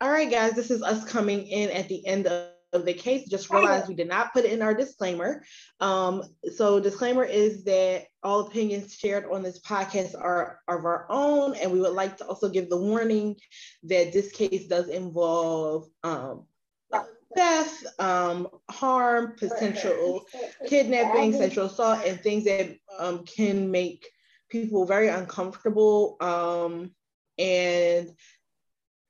All right, guys, this is us coming in at the end of of the case. Just realized we did not put it in our disclaimer. Um, so disclaimer is that all opinions shared on this podcast are, are of our own and we would like to also give the warning that this case does involve um, death um, harm potential kidnapping sexual assault and things that um, can make people very uncomfortable um, and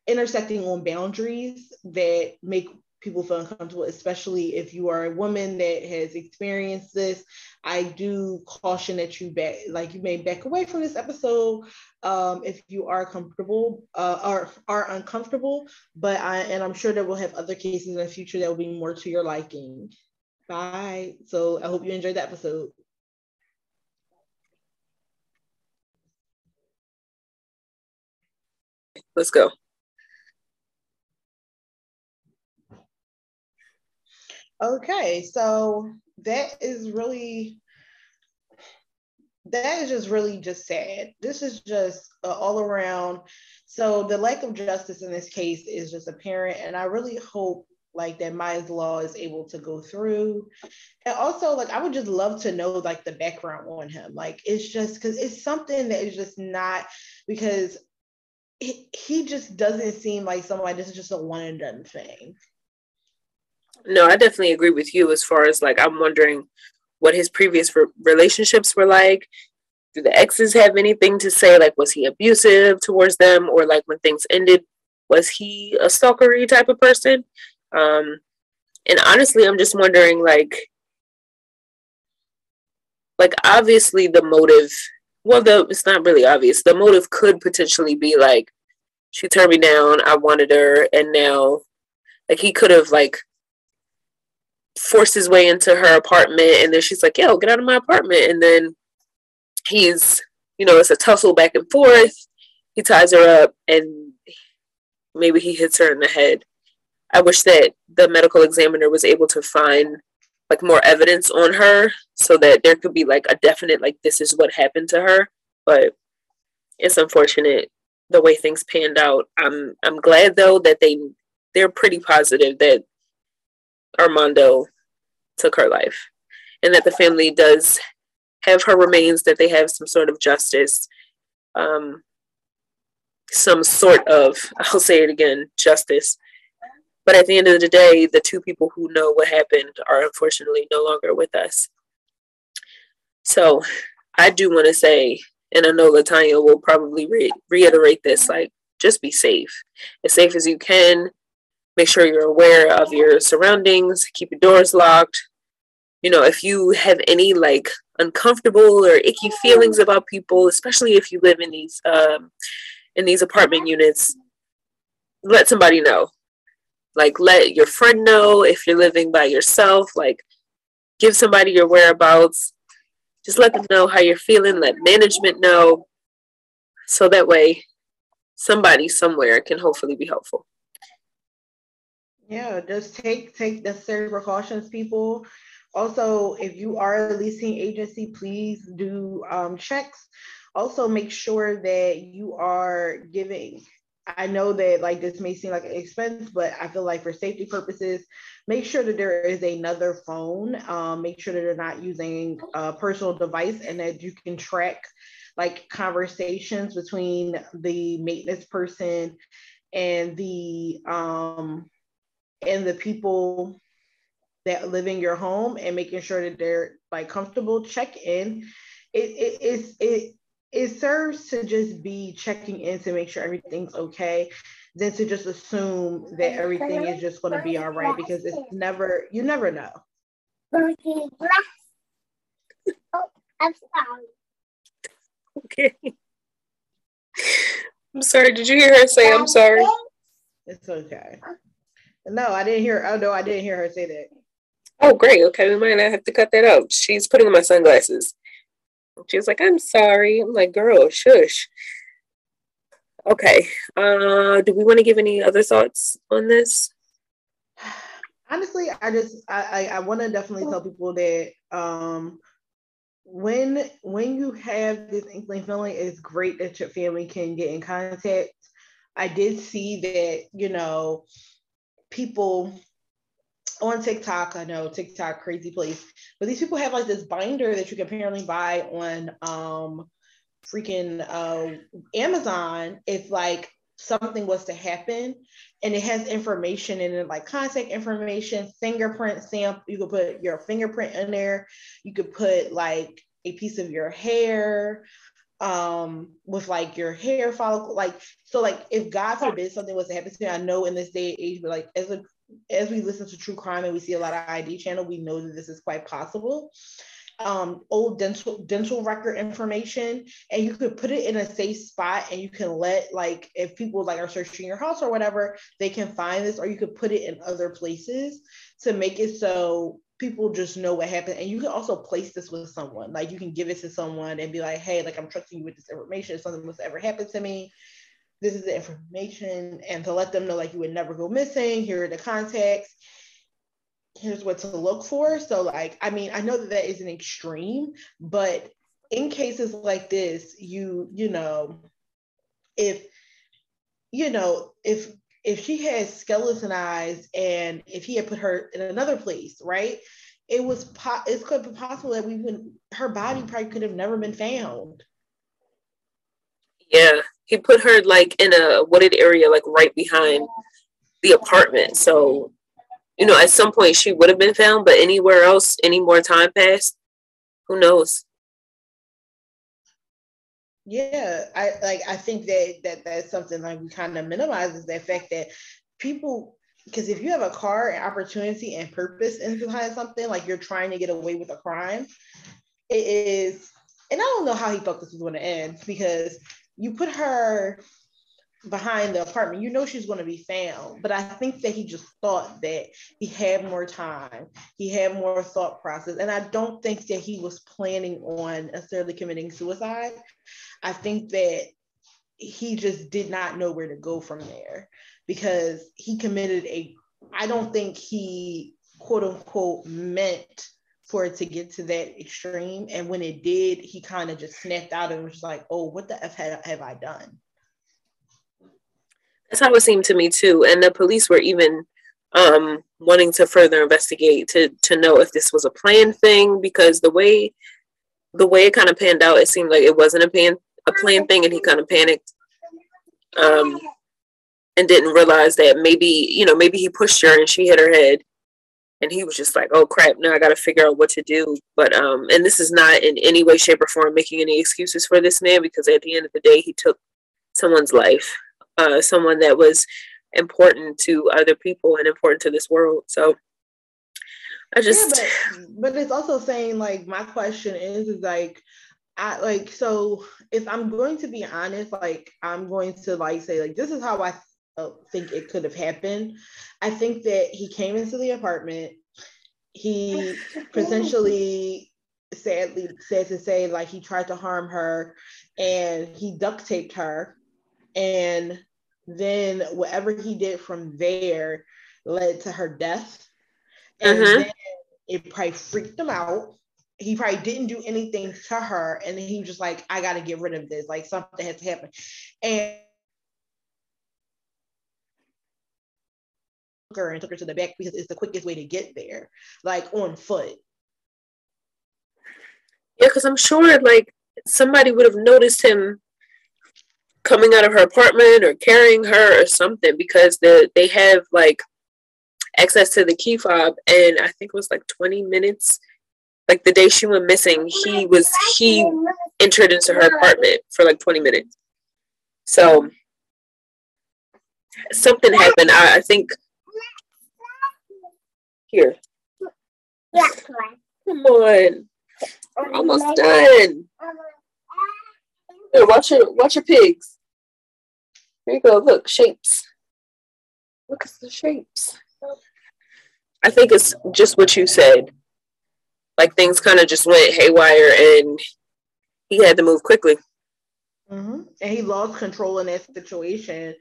intersecting on boundaries that make people feel uncomfortable, especially if you are a woman that has experienced this. I do caution that you back, like you may back away from this episode um, if you are comfortable uh, or are uncomfortable. But I and I'm sure that we'll have other cases in the future that will be more to your liking. Bye. So I hope you enjoyed the episode. Let's go. Okay, so that is really that is just really just sad. This is just uh, all around. So the lack of justice in this case is just apparent, and I really hope like that Miya's law is able to go through. And also, like I would just love to know like the background on him. Like it's just because it's something that is just not because he, he just doesn't seem like somebody. This is just a one and done thing. No, I definitely agree with you as far as like I'm wondering what his previous re- relationships were like. Do the exes have anything to say? Like, was he abusive towards them, or like when things ended, was he a stalkery type of person? Um, and honestly, I'm just wondering, like, like obviously the motive. Well, the it's not really obvious. The motive could potentially be like, she turned me down. I wanted her, and now, like, he could have like forced his way into her apartment and then she's like, yo, get out of my apartment. And then he's, you know, it's a tussle back and forth. He ties her up and maybe he hits her in the head. I wish that the medical examiner was able to find like more evidence on her so that there could be like a definite like this is what happened to her. But it's unfortunate the way things panned out. I'm I'm glad though that they they're pretty positive that Armando took her life and that the family does have her remains, that they have some sort of justice, um, some sort of, I'll say it again, justice. But at the end of the day, the two people who know what happened are unfortunately no longer with us. So I do want to say, and I know Latanya will probably re- reiterate this like, just be safe, as safe as you can. Make sure you're aware of your surroundings, keep your doors locked. You know, if you have any like uncomfortable or icky feelings about people, especially if you live in these um, in these apartment units, let somebody know. Like let your friend know if you're living by yourself, like give somebody your whereabouts. Just let them know how you're feeling, let management know. So that way somebody somewhere can hopefully be helpful. Yeah, just take take necessary precautions, people. Also, if you are a leasing agency, please do um, checks. Also, make sure that you are giving. I know that like this may seem like an expense, but I feel like for safety purposes, make sure that there is another phone. Um, make sure that they're not using a personal device and that you can track like conversations between the maintenance person and the um, and the people that live in your home and making sure that they're like comfortable check in. It it is it it serves to just be checking in to make sure everything's okay than to just assume that everything is just going to be all right because it's never you never know. Oh, i'm sorry okay. I'm sorry did you hear her say i'm sorry it's okay no, I didn't hear. Oh no, I didn't hear her say that. Oh, great. Okay, we might not have to cut that out. She's putting on my sunglasses. She was like, "I'm sorry." I'm like, "Girl, shush." Okay. Uh, do we want to give any other thoughts on this? Honestly, I just I I, I want to definitely tell people that um when when you have this inkling feeling, it's great that your family can get in contact I did see that, you know, people on TikTok, I know TikTok crazy place, but these people have like this binder that you can apparently buy on um freaking uh Amazon if like something was to happen and it has information in it like contact information fingerprint sample you could put your fingerprint in there you could put like a piece of your hair um with like your hair follicle like so like if god forbid something was to happen to me i know in this day and age but like as a as we listen to true crime and we see a lot of id channel we know that this is quite possible. Um, old dental dental record information and you could put it in a safe spot and you can let like if people like are searching your house or whatever they can find this or you could put it in other places to make it so people just know what happened. And you can also place this with someone. Like you can give it to someone and be like hey like i'm trusting you with this information. If something was ever happened to me this is the information. And to let them know like you would never go missing. Here are the contacts. Here's what to look for. So, like, I mean, I know that that is an extreme, but in cases like this, you, you know, if, you know, if, if she had skeletonized and if he had put her in another place, right? It was, po- it could be possible that we would, her body probably could have never been found. Yeah, he put her like in a wooded area, like right behind the apartment. So you know, at some point she would have been found, but anywhere else, any more time passed, who knows? Yeah, I like. I think that that that's something like we kind of minimizes the fact that people because if you have a car and opportunity and purpose in behind something like you're trying to get away with a crime, it is. And I don't know how he thought this was going to end because you put her behind the apartment, you know she's going to be found. But I think that he just thought that he had more time, he had more thought process. And I don't think that he was planning on necessarily committing suicide. I think that he just did not know where to go from there because he committed a, I don't think he quote unquote meant for it to get to that extreme. And when it did, he kind of just snapped out and was like, oh, what the F have, have I done? That's how it seemed to me too. And the police were even um, wanting to further investigate to to know if this was a planned thing because the way the way it kind of panned out, it seemed like it wasn't a plan a planned thing, and he kind of panicked um, and didn't realize that maybe you know maybe he pushed her and she hit her head, and he was just like, oh crap, now I got to figure out what to do. But um, and this is not in any way, shape, or form making any excuses for this man because at the end of the day, he took someone's life uh, someone that was important to other people and important to this world. So I just yeah, but, but it's also saying like my question is is like I like so if I'm going to be honest, like I'm going to like say like this is how I think it could have happened. I think that he came into the apartment. He potentially sadly said to say like he tried to harm her and he duct taped her and then whatever he did from there led to her death. And uh-huh. then it probably freaked him out. He probably didn't do anything to her. And then he was just like, I got to get rid of this. Like something has to happen. And her and took her to the back because it's the quickest way to get there, like on foot. Yeah, because I'm sure like somebody would have noticed him coming out of her apartment or carrying her or something because the they have like access to the key fob and I think it was like 20 minutes like the day she went missing he was he entered into her apartment for like 20 minutes. So something happened. I, I think here. Come on. We're almost done. Here, watch your watch your pigs here you go. Look, shapes. Look at the shapes. I think it's just what you said. Like things kind of just went haywire and he had to move quickly. Mm-hmm. And he lost control in that situation.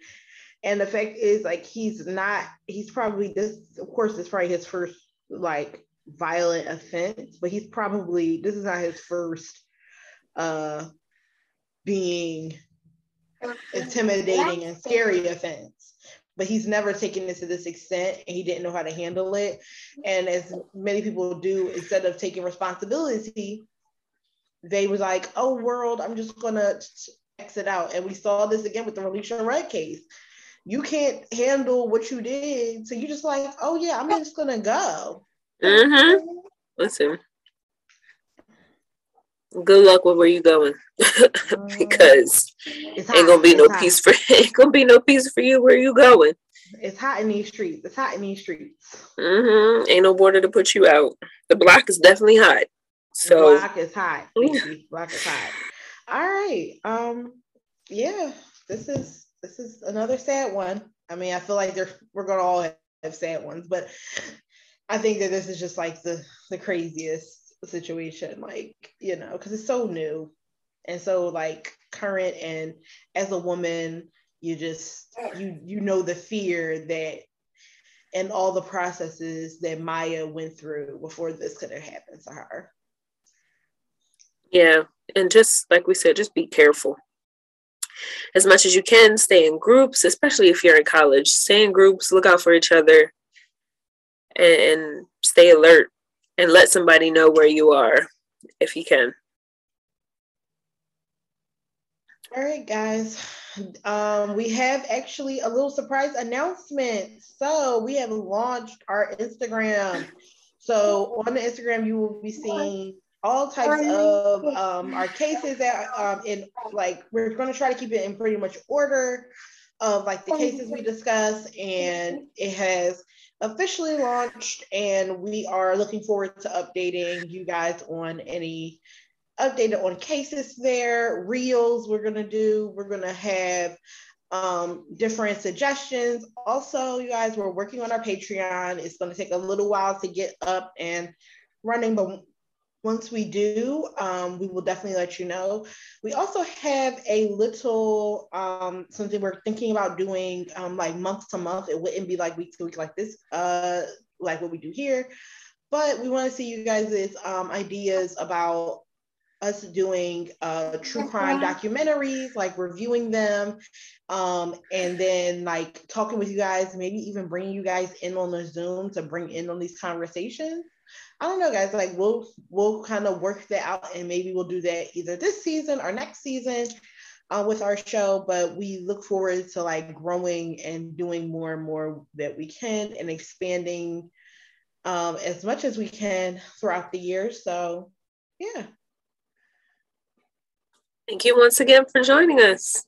And the fact is, like, he's not, he's probably this, of course, it's probably his first, like, violent offense, but he's probably, this is not his first uh being intimidating and scary offense. But he's never taken it to this extent and he didn't know how to handle it. And as many people do, instead of taking responsibility, they was like, oh world, I'm just gonna exit out. And we saw this again with the Relisha Rudd case. You can't handle what you did. So you just like, oh yeah, I'm just gonna go. Mm-hmm. Listen. Good luck with where you going. because ain't gonna be it's no hot. peace for ain't gonna be no peace for you where you going. It's hot in these streets. It's hot in these streets. Mm-hmm. Ain't no border to put you out. The block is definitely hot. So the block is hot. block is hot. All right. Um. Yeah. This is this is another sad one. I mean, I feel like they're we're gonna all have sad ones, but I think that this is just like the the craziest situation. Like you know, because it's so new and so like current, and as a woman, you just you you know the fear that and all the processes that Miya went through before this could have happened to her. Yeah. And just like we said, just be careful. As much as you can, stay in groups, especially if you're in college. Stay in groups, look out for each other, and, stay alert and let somebody know where you are if you can. All right, guys. Um, we have actually a little surprise announcement. So we have launched our Instagram. So on the Instagram, you will be seeing all types of um, our cases that um, in like we're going to try to keep it in pretty much order of like the cases we discuss and it has officially launched and we are looking forward to updating you guys on any updated on cases there reels we're going to do we're going to have um, different suggestions. Also you guys we're working on our patreon. It's going to take a little while to get up and running but once we do, um, we will definitely let you know. We also have a little um, something we're thinking about doing um, like month to month. It wouldn't be like week to week like this, uh, like what we do here. But we want to see you guys' um, ideas about us doing uh, true crime documentaries, like reviewing them, um, and then like talking with you guys, maybe even bringing you guys in on the Zoom to bring in on these conversations. I don't know, guys. Like we'll we'll kind of work that out, and maybe we'll do that either this season or next season uh, with our show. But we look forward to like growing and doing more and more that we can, and expanding um, as much as we can throughout the year. So, yeah. Thank you once again for joining us.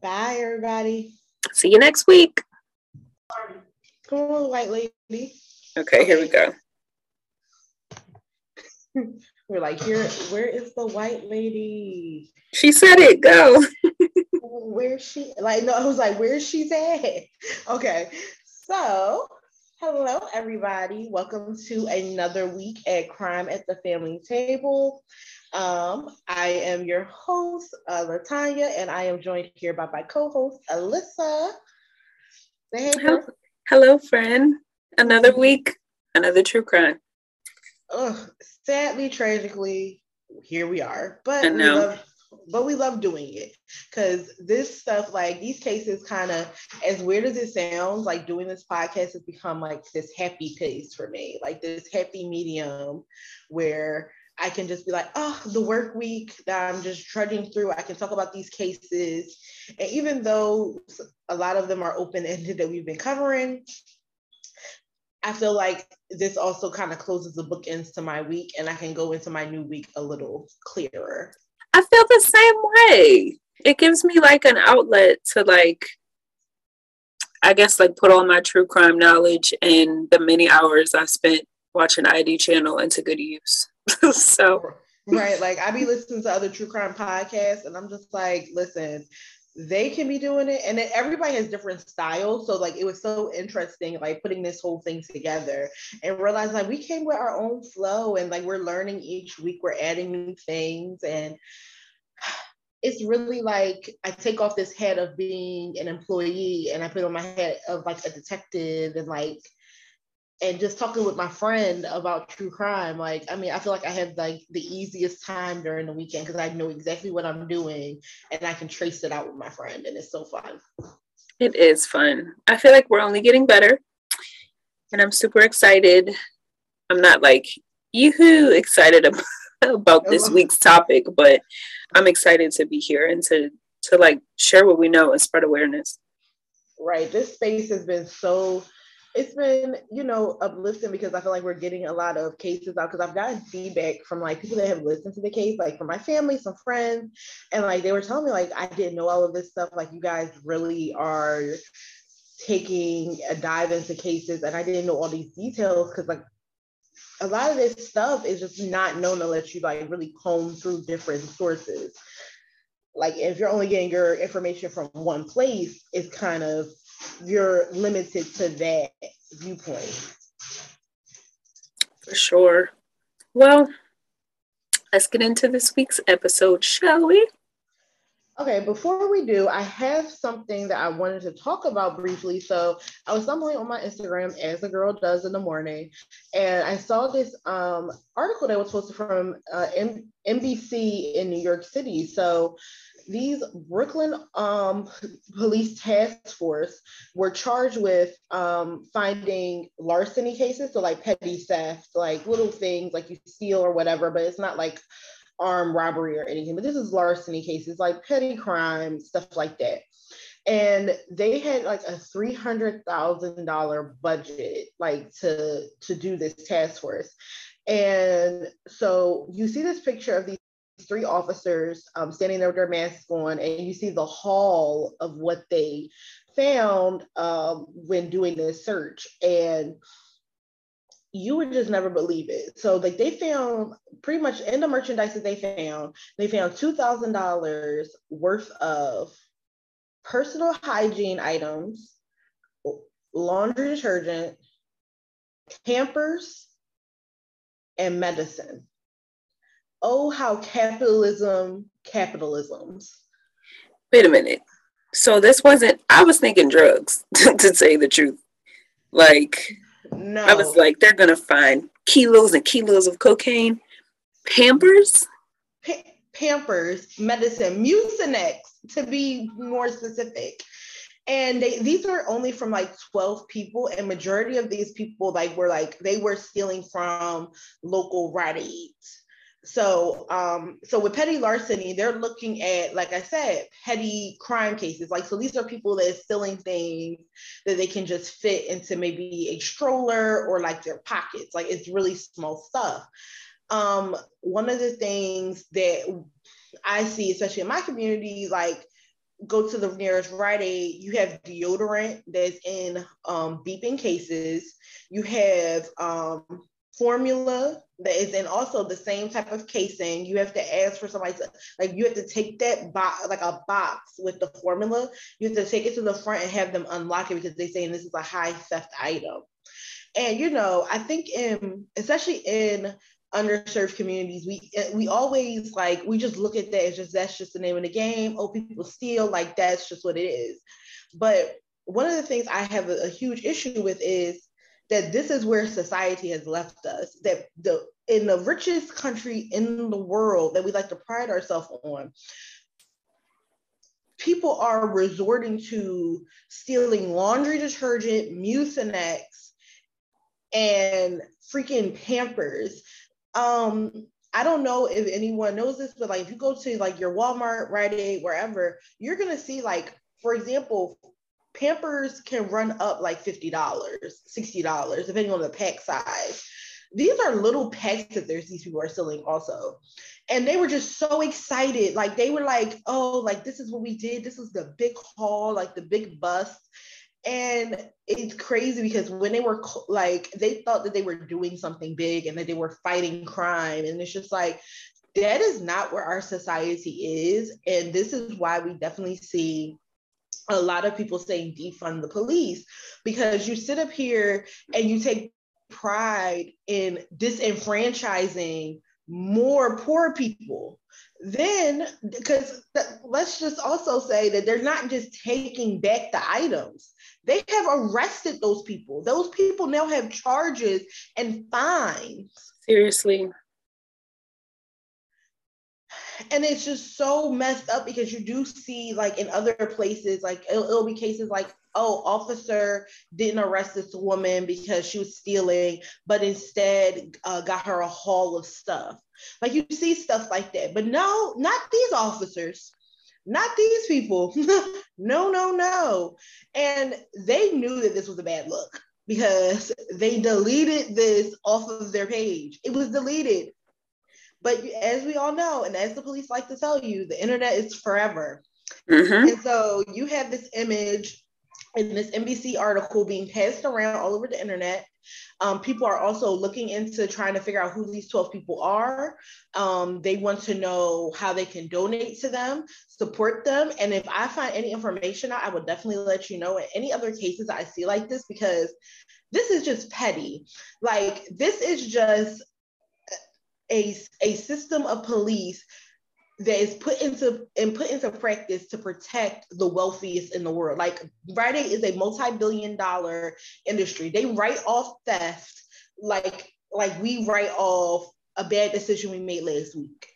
Bye, everybody. See you next week. Come on, white lady. Okay, here we go. We're like, here, where is the white lady? She said it, go. where's she? Like, no, I was like, where's she at? Okay. So, hello, everybody. Welcome to another week at Crime at the Family Table. Um, I am your host, uh, Latanya, and I am joined here by my co-host, Alyssa. Say hey, hello, friend. Another week, another true crime ugh, sadly, tragically, here we are. But we love, but we love doing it because this stuff, like these cases, kind of as weird as it sounds, like doing this podcast has become like this happy place for me, like this happy medium where I can just be like, oh, the work week that I'm just trudging through. I can talk about these cases. And even though a lot of them are open ended that we've been covering, I feel like this also kind of closes the bookends to my week and I can go into my new week a little clearer. I feel the same way. It gives me like an outlet to like I guess like put all my true crime knowledge and the many hours I spent watching ID channel into good use. so right, like I be listening to other true crime podcasts and I'm just like, listen, they can be doing it and then everybody has different styles so like it was so interesting like putting this whole thing together and realizing like we came with our own flow and like we're learning each week we're adding new things and it's really like I take off this head of being an employee and I put on my head of like a detective and like and just talking with my friend about true crime like i mean i feel like i have like the easiest time during the weekend because i know exactly what i'm doing and i can trace it out with my friend and it's so fun. It is fun. I feel like we're only getting better and i'm super excited. I'm not like yoo excited about this oh. week's topic but i'm excited to be here and to to like share what we know and spread awareness. Right. This space has been so it's been you know uplifting because i feel like we're getting a lot of cases out because i've gotten feedback from like people that have listened to the case like from my family some friends and like they were telling me like i didn't know all of this stuff like you guys really are taking a dive into cases and i didn't know all these details because like a lot of this stuff is just not known unless you like really comb through different sources. Like if you're only getting your information from one place it's kind of you're limited to that viewpoint. For sure. Well, let's get into this week's episode, shall we? Okay, before we do, I have something that I wanted to talk about briefly. So I was stumbling on my Instagram as a girl does in the morning, and I saw this um, article that was posted from uh, M- NBC in New York City. So these Brooklyn um, police task force were charged with um, finding larceny cases, so like petty theft, like little things like you steal or whatever, but it's not like armed robbery or anything. But this is larceny cases, like petty crime, stuff like that. And they had like a three hundred thousand dollar budget, like to to do this task force. And so you see this picture of these three officers um, standing there with their masks on, and you see the haul of what they found um, when doing this search. And you would just never believe it. So like they found pretty much in the merchandise that they found, they found two thousand dollars worth of personal hygiene items, laundry detergent, Pampers, and medicine oh, how capitalism capitalisms. Wait a minute. So this wasn't, I was thinking drugs, to say the truth. Like, no. I was like, they're going to find kilos and kilos of cocaine. Pampers? Pa- Pampers, medicine, Mucinex, to be more specific and they these are only from like 12 people and majority of these people like were like they were stealing from local Rite Aids so, um, so with petty larceny, they're looking at, like I said, petty crime cases. Like, so these are people that are stealing things that they can just fit into maybe a stroller or like their pockets. Like, it's really small stuff. Um, one of the things that I see, especially in my community, like go to the nearest Rite Aid, you have deodorant that's in um, beeping cases. You have um, formula that is in also the same type of casing. You have to ask for somebody to like you have to take that box like a box with the formula. You have to take it to the front and have them unlock it because they're saying this is a high theft item. And you know, I think in especially in underserved communities, we we always like we just look at that as just that's just the name of the game. Oh, people steal, like that's just what it is. But one of the things I have a, a huge issue with is that this is where society has left us that the in the richest country in the world that we like to pride ourselves on people are resorting to stealing laundry detergent mucinex and freaking pampers. Um I don't know if anyone knows this, but like if you go to like your Walmart, Rite Aid, wherever, you're gonna see like, for example, Pampers can run up like $50, $60, depending on the pack size. These are little packs that there's these people are selling also. And they were just so excited. Like they were like, oh, like this is what we did. This is the big haul, like the big bust. And it's crazy because when they were like, they thought that they were doing something big and that they were fighting crime. And it's just like, that is not where our society is. And this is why we definitely see a lot of people saying defund the police because you sit up here and you take pride in disenfranchising more poor people. Then, because th- let's just also say that they're not just taking back the items, they have arrested those people. Those people now have charges and fines. Seriously. And it's just so messed up because you do see, like in other places, like it'll, it'll be cases like oh, officer didn't arrest this woman because she was stealing, but instead uh, got her a haul of stuff. Like you see stuff like that. But no, not these officers, not these people. no, no, no. And they knew that this was a bad look because they deleted this off of their page. It was deleted. But as we all know, and as the police like to tell you, the internet is forever. Mm-hmm. And so you have this image in this NBC article being passed around all over the internet. Um, people are also looking into trying to figure out who these 12 people are. Um, they want to know how they can donate to them, support them. And if I find any information out, I will definitely let you know. In any other cases I see like this, because this is just petty. Like, this is just a, a system of police that is put into and put into practice to protect the wealthiest in the world. Like Rite Aid is a multi-billion dollar industry. They write off theft like like we write off a bad decision we made last week.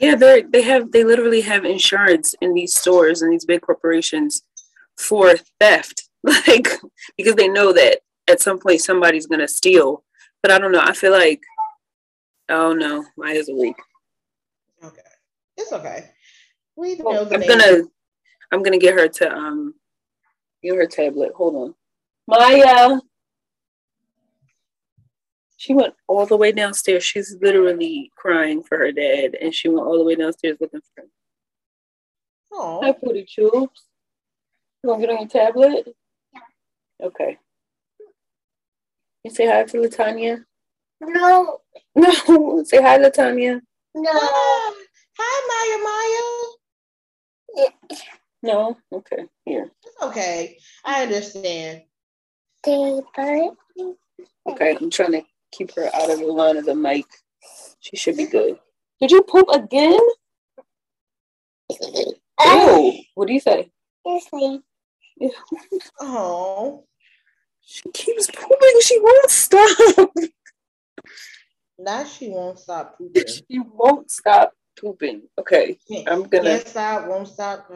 Yeah, they they have they literally have insurance in these stores and these big corporations for theft, like because they know that at some point somebody's gonna steal. But I don't know. I feel like, oh no, Maya's a week. Okay, it's okay. We know well, the I'm name. gonna I'm gonna get her to um get her tablet. Hold on. Maya. She went all the way downstairs. She's literally crying for her dad, and she went all the way downstairs looking for him. Oh. Hi, Pooty Choops. You want to get on your tablet? Yeah. Okay. You say hi to Latanya? No. No. say hi, Latanya. No. Hi, Maya Maya. No? Okay. Here. It's okay. I understand. Okay, I'm trying to keep her out of the line of the mic. She should be good. Did you poop again? Oh, um, what do you say? Oh. She keeps pooping. She won't stop. Now she won't stop pooping. She won't stop pooping. Okay, I'm gonna. Stop, won't stop.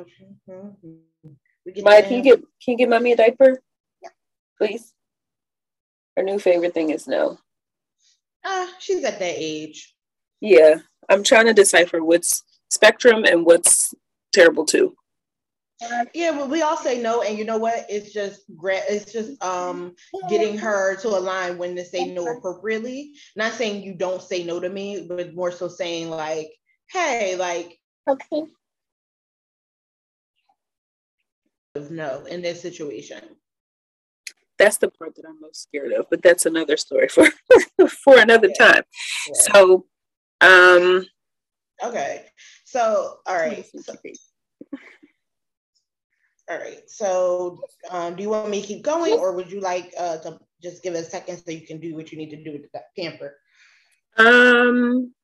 Mike, can you get can you get mommy a diaper? Yeah. Please. Her new favorite thing is no. Ah, uh, she's at that age. Yeah, I'm trying to decipher what's spectrum and what's terrible too. Yeah, but we all say no, and you know what? It's just it's just um getting her to align when to say no appropriately. Not saying you don't say no to me, but more so saying like, hey, like, okay. No, in this situation. That's the part that I'm most scared of, but that's another story for for another yeah. time. Yeah. So, um, okay. So, all right. So, all right. So, um, do you want me to keep going, or would you like uh, to just give it a second so you can do what you need to do with that pamper? Um.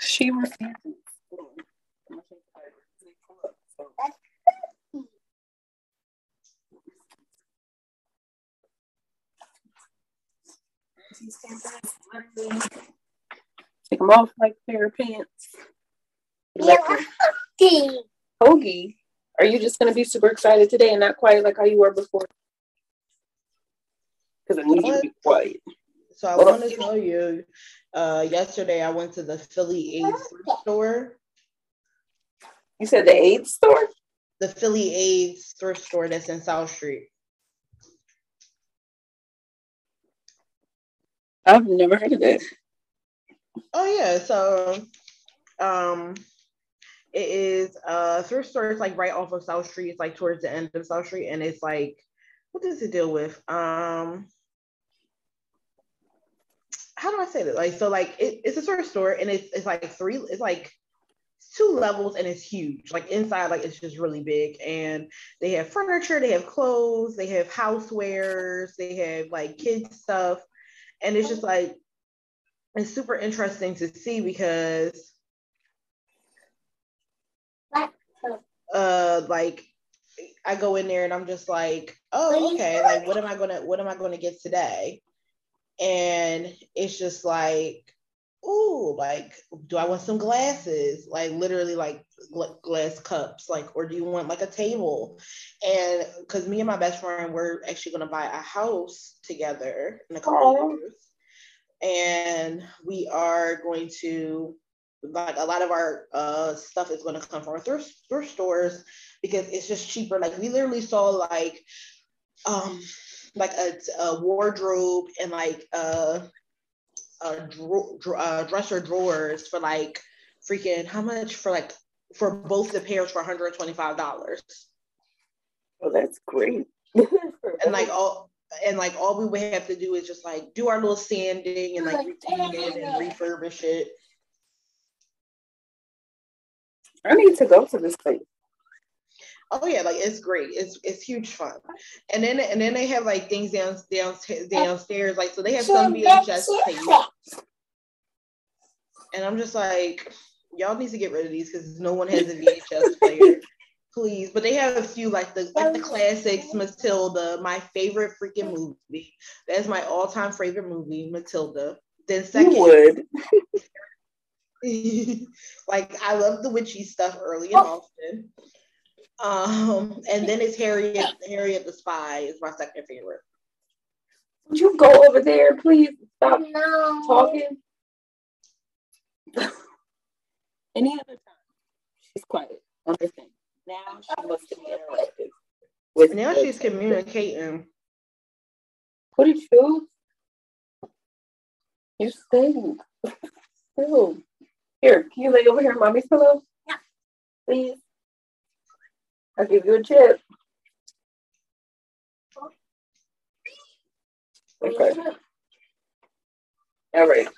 she refuses. Take them off like pair of pants. Yeah, hoagie. Hoagie. Are you just gonna be super excited today and not quiet like how you were before? Because I need you to be quiet. So I want to tell you, uh, yesterday I went to the Philly AIDS store. You said the AIDS store? The Philly AIDS thrift store that's in South Street. I've never heard of it. Oh yeah, so um it is a thrift store. It's like right off of South Street. It's like towards the end of South Street, and it's like, what does it deal with? Um, how do I say that? Like, so like it, it's a thrift store and it's it's like three, it's like two levels and it's huge. Like inside, like it's just really big. And they have furniture, they have clothes, they have housewares, they have like kids stuff. and it's just like it's super interesting to see because uh like I go in there and I'm just like, oh, okay, like what am I gonna what am I gonna get today? And it's just like, ooh, like, do I want some glasses? Like literally like glass cups, like, or do you want like a table? And because me and my best friend, we're actually gonna buy a house together in a couple of years. And we are going to like a lot of our uh, stuff is going to come from our thrift, thrift stores because it's just cheaper. Like we literally saw like um like a, a wardrobe and like uh, a dro- uh, dresser drawers for like freaking how much for like for both the pairs for $125. Oh, that's great. and like all and like all we would have to do is just like do our little sanding and like repaint it and refurbish it. I need to go to this place. Oh yeah, like it's great. It's it's huge fun. And then and then they have like things down, down downstairs. Like so they have some VHS tapes. And I'm just like, y'all need to get rid of these because no one has a VHS player. Please. But they have a few like the like the classics, Matilda, my favorite freaking movie. That's my all-time favorite movie, Matilda. Then second. like I love the witchy stuff early and often. Um, and then it's Harriet, Harriet the Spy is my second favorite. Would you go over there, please? Stop no. talking. Any other time, she's quiet. Understand. Now she wants to be interactive. With now she's communicating. What did you? You staying still. Here, can you lay over here, mommy's pillow? Yeah. Please. I'll give you a chip. Okay. All right.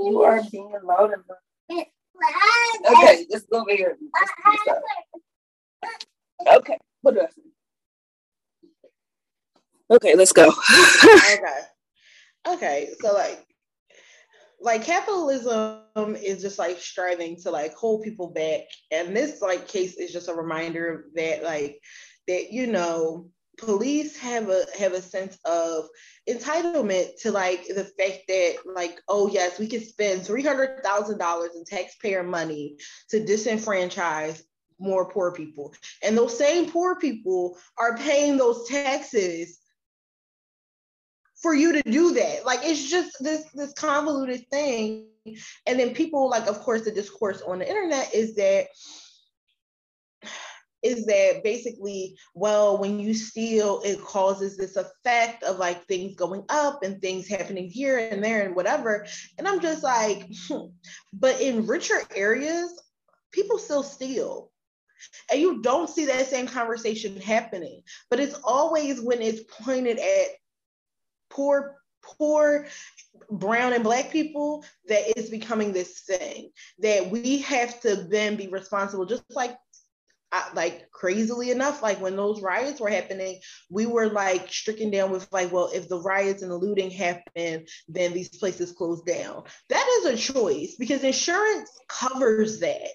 You are being loud enough. Okay, let's go over here. Okay, what else? Okay, let's go. okay. Okay, so like like capitalism is just like striving to like hold people back and this like case is just a reminder that like that you know police have a have a sense of entitlement to like the fact that like oh yes we can spend $300000 in taxpayer money to disenfranchise more poor people and those same poor people are paying those taxes for you to do that. Like it's just this this convoluted thing. And then people like, of course, the discourse on the internet is that is that basically, well, when you steal, it causes this effect of like things going up and things happening here and there and whatever. And I'm just like, hmm. but in richer areas, people still steal. And you don't see that same conversation happening. But it's always when it's pointed at poor poor brown and black people that is becoming this thing that we have to then be responsible. Just like like crazily enough like when those riots were happening we were like stricken down with like well if the riots and the looting happen then these places close down. That is a choice because insurance covers that.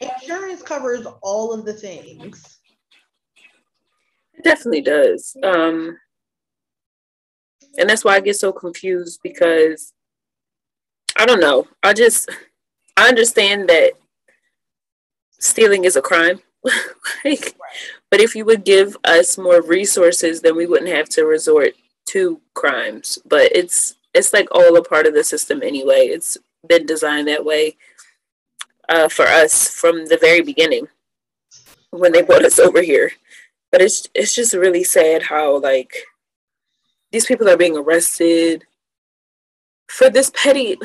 Insurance covers all of the things. It definitely does. Um and that's why I get so confused because I don't know. I just I understand that stealing is a crime. like, but if you would give us more resources, then we wouldn't have to resort to crimes. But it's it's like all a part of the system anyway. It's been designed that way uh, for us from the very beginning when they brought us over here. But it's it's just really sad how like these people are being arrested for this petty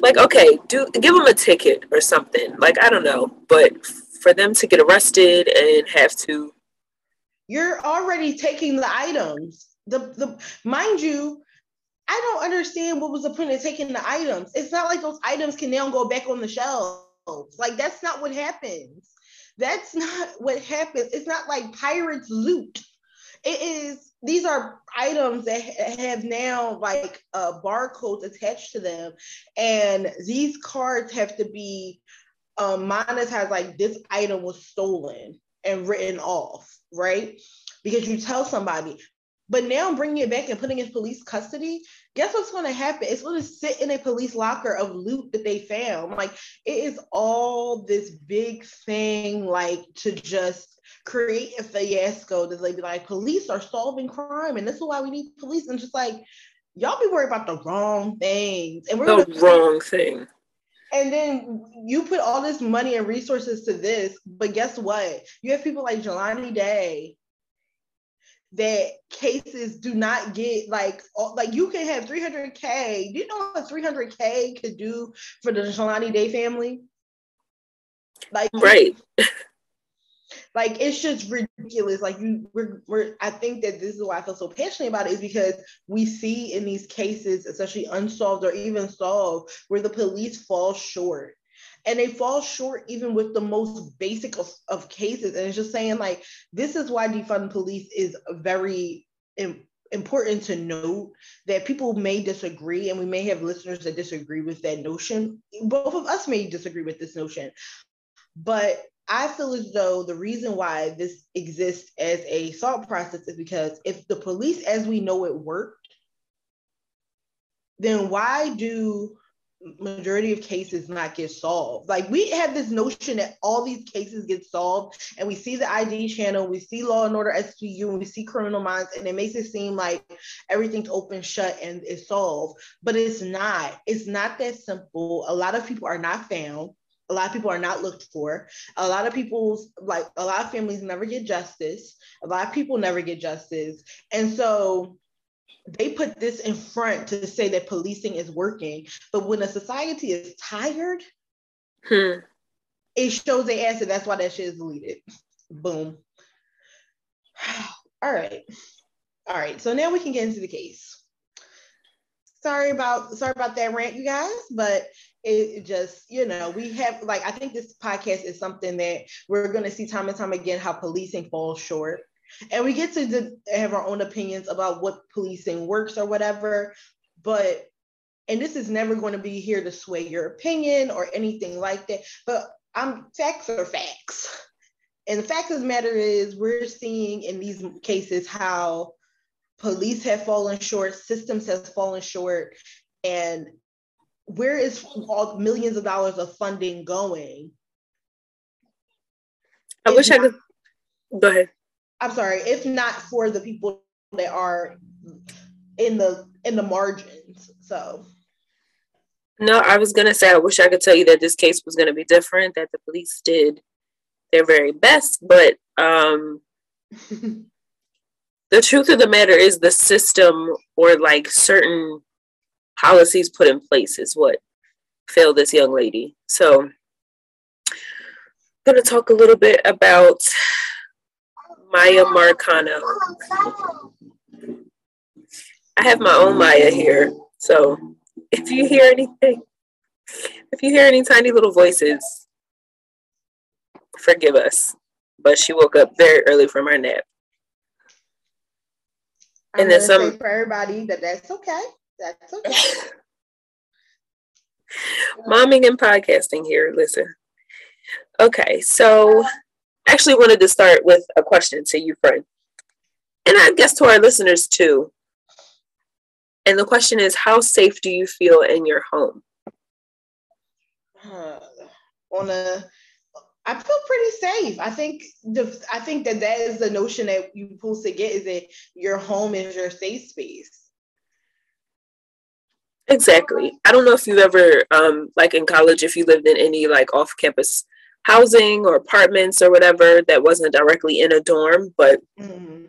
like okay do give them a ticket or something. Like i don't know but for them to get arrested and have to. You're already taking the items. The the mind you i don't understand what was the point of taking the items. It's not like those items can now go back on the shelves. Like that's not what happens. That's not what happens. It's not like pirates loot. It is these are items that have now like uh, barcodes attached to them, and these cards have to be um, monetized like this item was stolen and written off, right? Because you tell somebody. But now bringing it back and putting it in police custody, guess what's going to happen? It's going to sit in a police locker of loot that they found. Like it is all this big thing, like to just create a fiasco that they be like, police are solving crime, and this is why we need police. And just like, y'all be worried about the wrong things, and we're the wrong thing. And then you put all this money and resources to this, but guess what? You have people like Jelani Day that cases do not get like like you can have 300k. Do you know what 300k could do for the Jelani Day family? Like right. like it's just ridiculous. Like you, we're, we're. I think that this is why I feel so passionate about it is because we see in these cases, especially unsolved or even solved, where the police fall short and they fall short even with the most basic of, of cases. And it's just saying like this is why defund police is very Im- important to note that people may disagree and we may have listeners that disagree with that notion. Both of us may disagree with this notion. But I feel as though the reason why this exists as a thought process is because if the police as we know it worked, then why do majority of cases not get solved. Like we have this notion that all these cases get solved and we see the ID channel, we see Law and Order SVU, and we see Criminal Minds, and it makes it seem like everything's open, shut, and is solved. But it's not. It's not that simple. A lot of people are not found. A lot of people are not looked for. A lot of people's like a lot of families never get justice. A lot of people never get justice. And so they put this in front to say that policing is working. But when a society is tired, hmm. it shows they answer. That's why that shit is deleted. Boom. All right. All right. So now we can get into the case. Sorry about sorry about that rant, you guys, but it just you know we have like i think this podcast is something that we're going to see time and time again how policing falls short and we get to have our own opinions about what policing works or whatever but and this is never going to be here to sway your opinion or anything like that but i'm facts are facts. And the fact of the matter is we're seeing in these cases how police have fallen short systems have fallen short and where is all millions of dollars of funding going? I wish not, i could go ahead I'm sorry, if not for the people that are in the in the margins. So no, I was gonna say I wish I could tell you that this case was gonna be different, that the police did their very best, but um the truth of the matter is the system or like certain policies put in place is what failed this young lady. So I'm gonna talk a little bit about Miya Marcano. I have my own Maya here. So if you hear anything, if you hear any tiny little voices, forgive us. But she woke up very early from her nap. I'm and then some for everybody that that's okay. That's okay. Momming and podcasting here. Listen. Okay, so actually wanted to start with a question to you, friend. And I guess to our listeners too. And the question is how safe do you feel in your home? Uh, on a I feel pretty safe. I think the I think that that is the notion that you supposed to get is that your home is your safe space. Exactly. I don't know if you've ever, um, like in college, if you lived in any like off campus housing or apartments or whatever that wasn't directly in a dorm, but mm-hmm.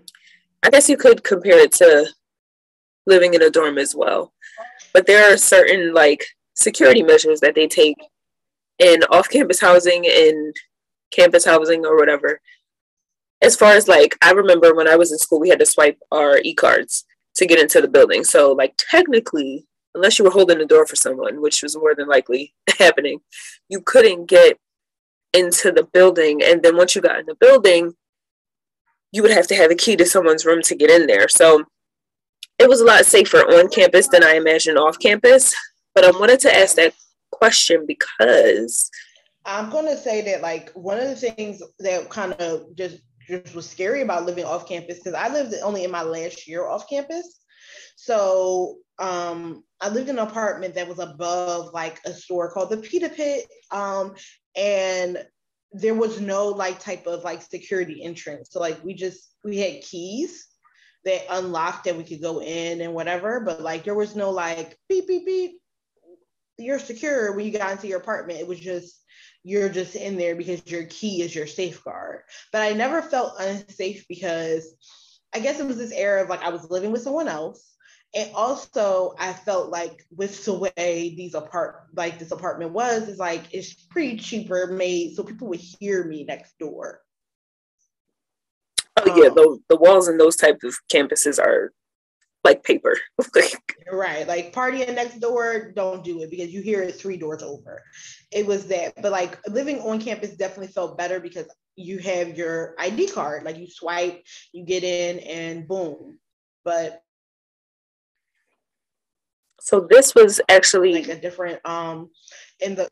I guess you could compare it to living in a dorm as well. But there are certain like security measures that they take in off campus housing and campus housing or whatever. As far as like, I remember when I was in school, we had to swipe our e cards to get into the building. So, like, technically, unless you were holding the door for someone, which was more than likely happening, you couldn't get into the building. And then once you got in the building, you would have to have a key to someone's room to get in there. So it was a lot safer on campus than I imagined off campus. But I wanted to ask that question because I'm gonna say that like one of the things that kind of just just was scary about living off campus because I lived only in my last year off campus. So um, I lived in an apartment that was above like a store called the Pita Pit. Um, and there was no like type of like security entrance. So like we just we had keys that unlocked that we could go in and whatever, but like there was no like beep beep beep. You're secure when you got into your apartment. It was just you're just in there because your key is your safeguard. But I never felt unsafe because I guess it was this era of like I was living with someone else. And also I felt like with the way these apart like this apartment was, is like it's pretty cheaper made so people would hear me next door. Oh yeah, um, the, the walls in those type of campuses are like paper. right. Like partying next door, don't do it because you hear it three doors over. It was that. But like living on campus definitely felt better because you have your ID card. Like you swipe, you get in and boom. But so this was actually like a different um in the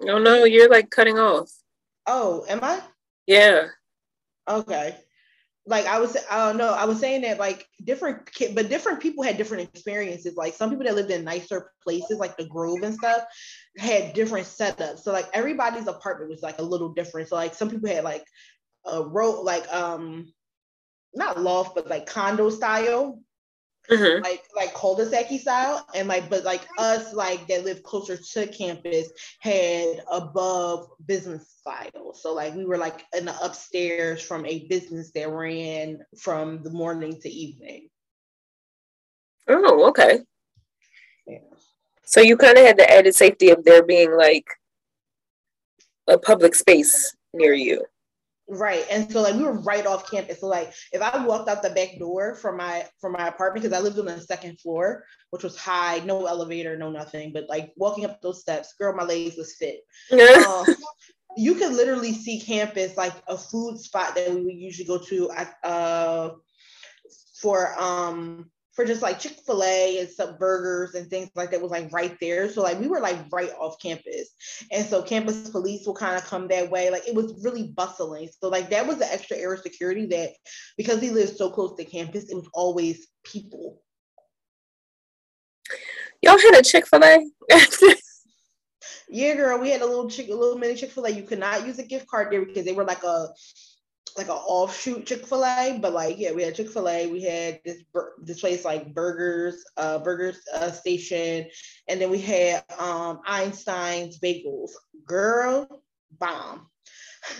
No, no, you're like cutting off. Oh, am I? Yeah. Okay like I was, I don't know, I was saying that like different, but different people had different experiences. Like some people that lived in nicer places, like the Grove and stuff, had different setups. So like everybody's apartment was like a little different. So like some people had like a row, like um, not loft, but like condo style mm-hmm. like like cul-de-sac style and like but like us like that live closer to campus had above business style so like we were like in the upstairs from a business that ran from the morning to evening oh okay yeah. so you kind of had the added safety of there being like a public space near you Right. And so like we were right off campus. So like if I walked out the back door from my from my apartment, because I lived on the second floor, which was high, no elevator, no nothing, but like walking up those steps, girl, my legs was fit. um, you could literally see campus like a food spot that we would usually go to uh for um for just like Chick-fil-A and some burgers and things like that was like right there. So like we were like right off campus. And so campus police will kind of come that way. Like it was really bustling. So like that was the extra air of security that because we lived so close to campus, it was always people. Y'all had a Chick-fil-A? yeah, girl. We had a little chick, a little mini Chick-fil-A. You could not use a gift card there because they were like a like an offshoot Chick Fil A, but like yeah, we had Chick Fil A. We had this this place like Burgers, uh, Burgers uh, Station, and then we had um Einstein's Bagels. Girl, bomb.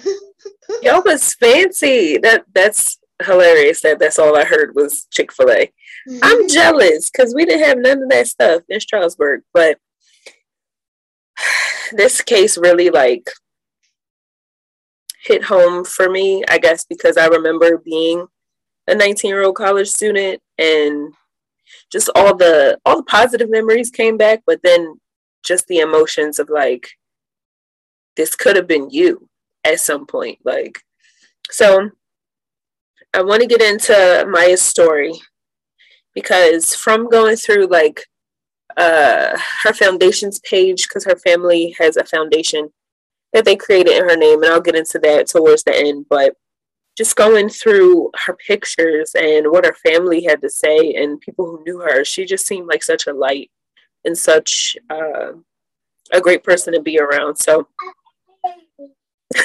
Y'all was fancy. That that's hilarious. That that's all I heard was Chick Fil A. Mm-hmm. I'm jealous because we didn't have none of that stuff in Stroudsburg, but this case really like hit home for me, I guess, because I remember being a 19 year old college student and just all the all the positive memories came back, but then just the emotions of like this could have been you at some point. Like so I want to get into Miya's story because from going through like uh her foundations page because her family has a foundation that they created in her name, and I'll get into that towards the end. But just going through her pictures and what her family had to say and people who knew her, she just seemed like such a light and such uh, a great person to be around. So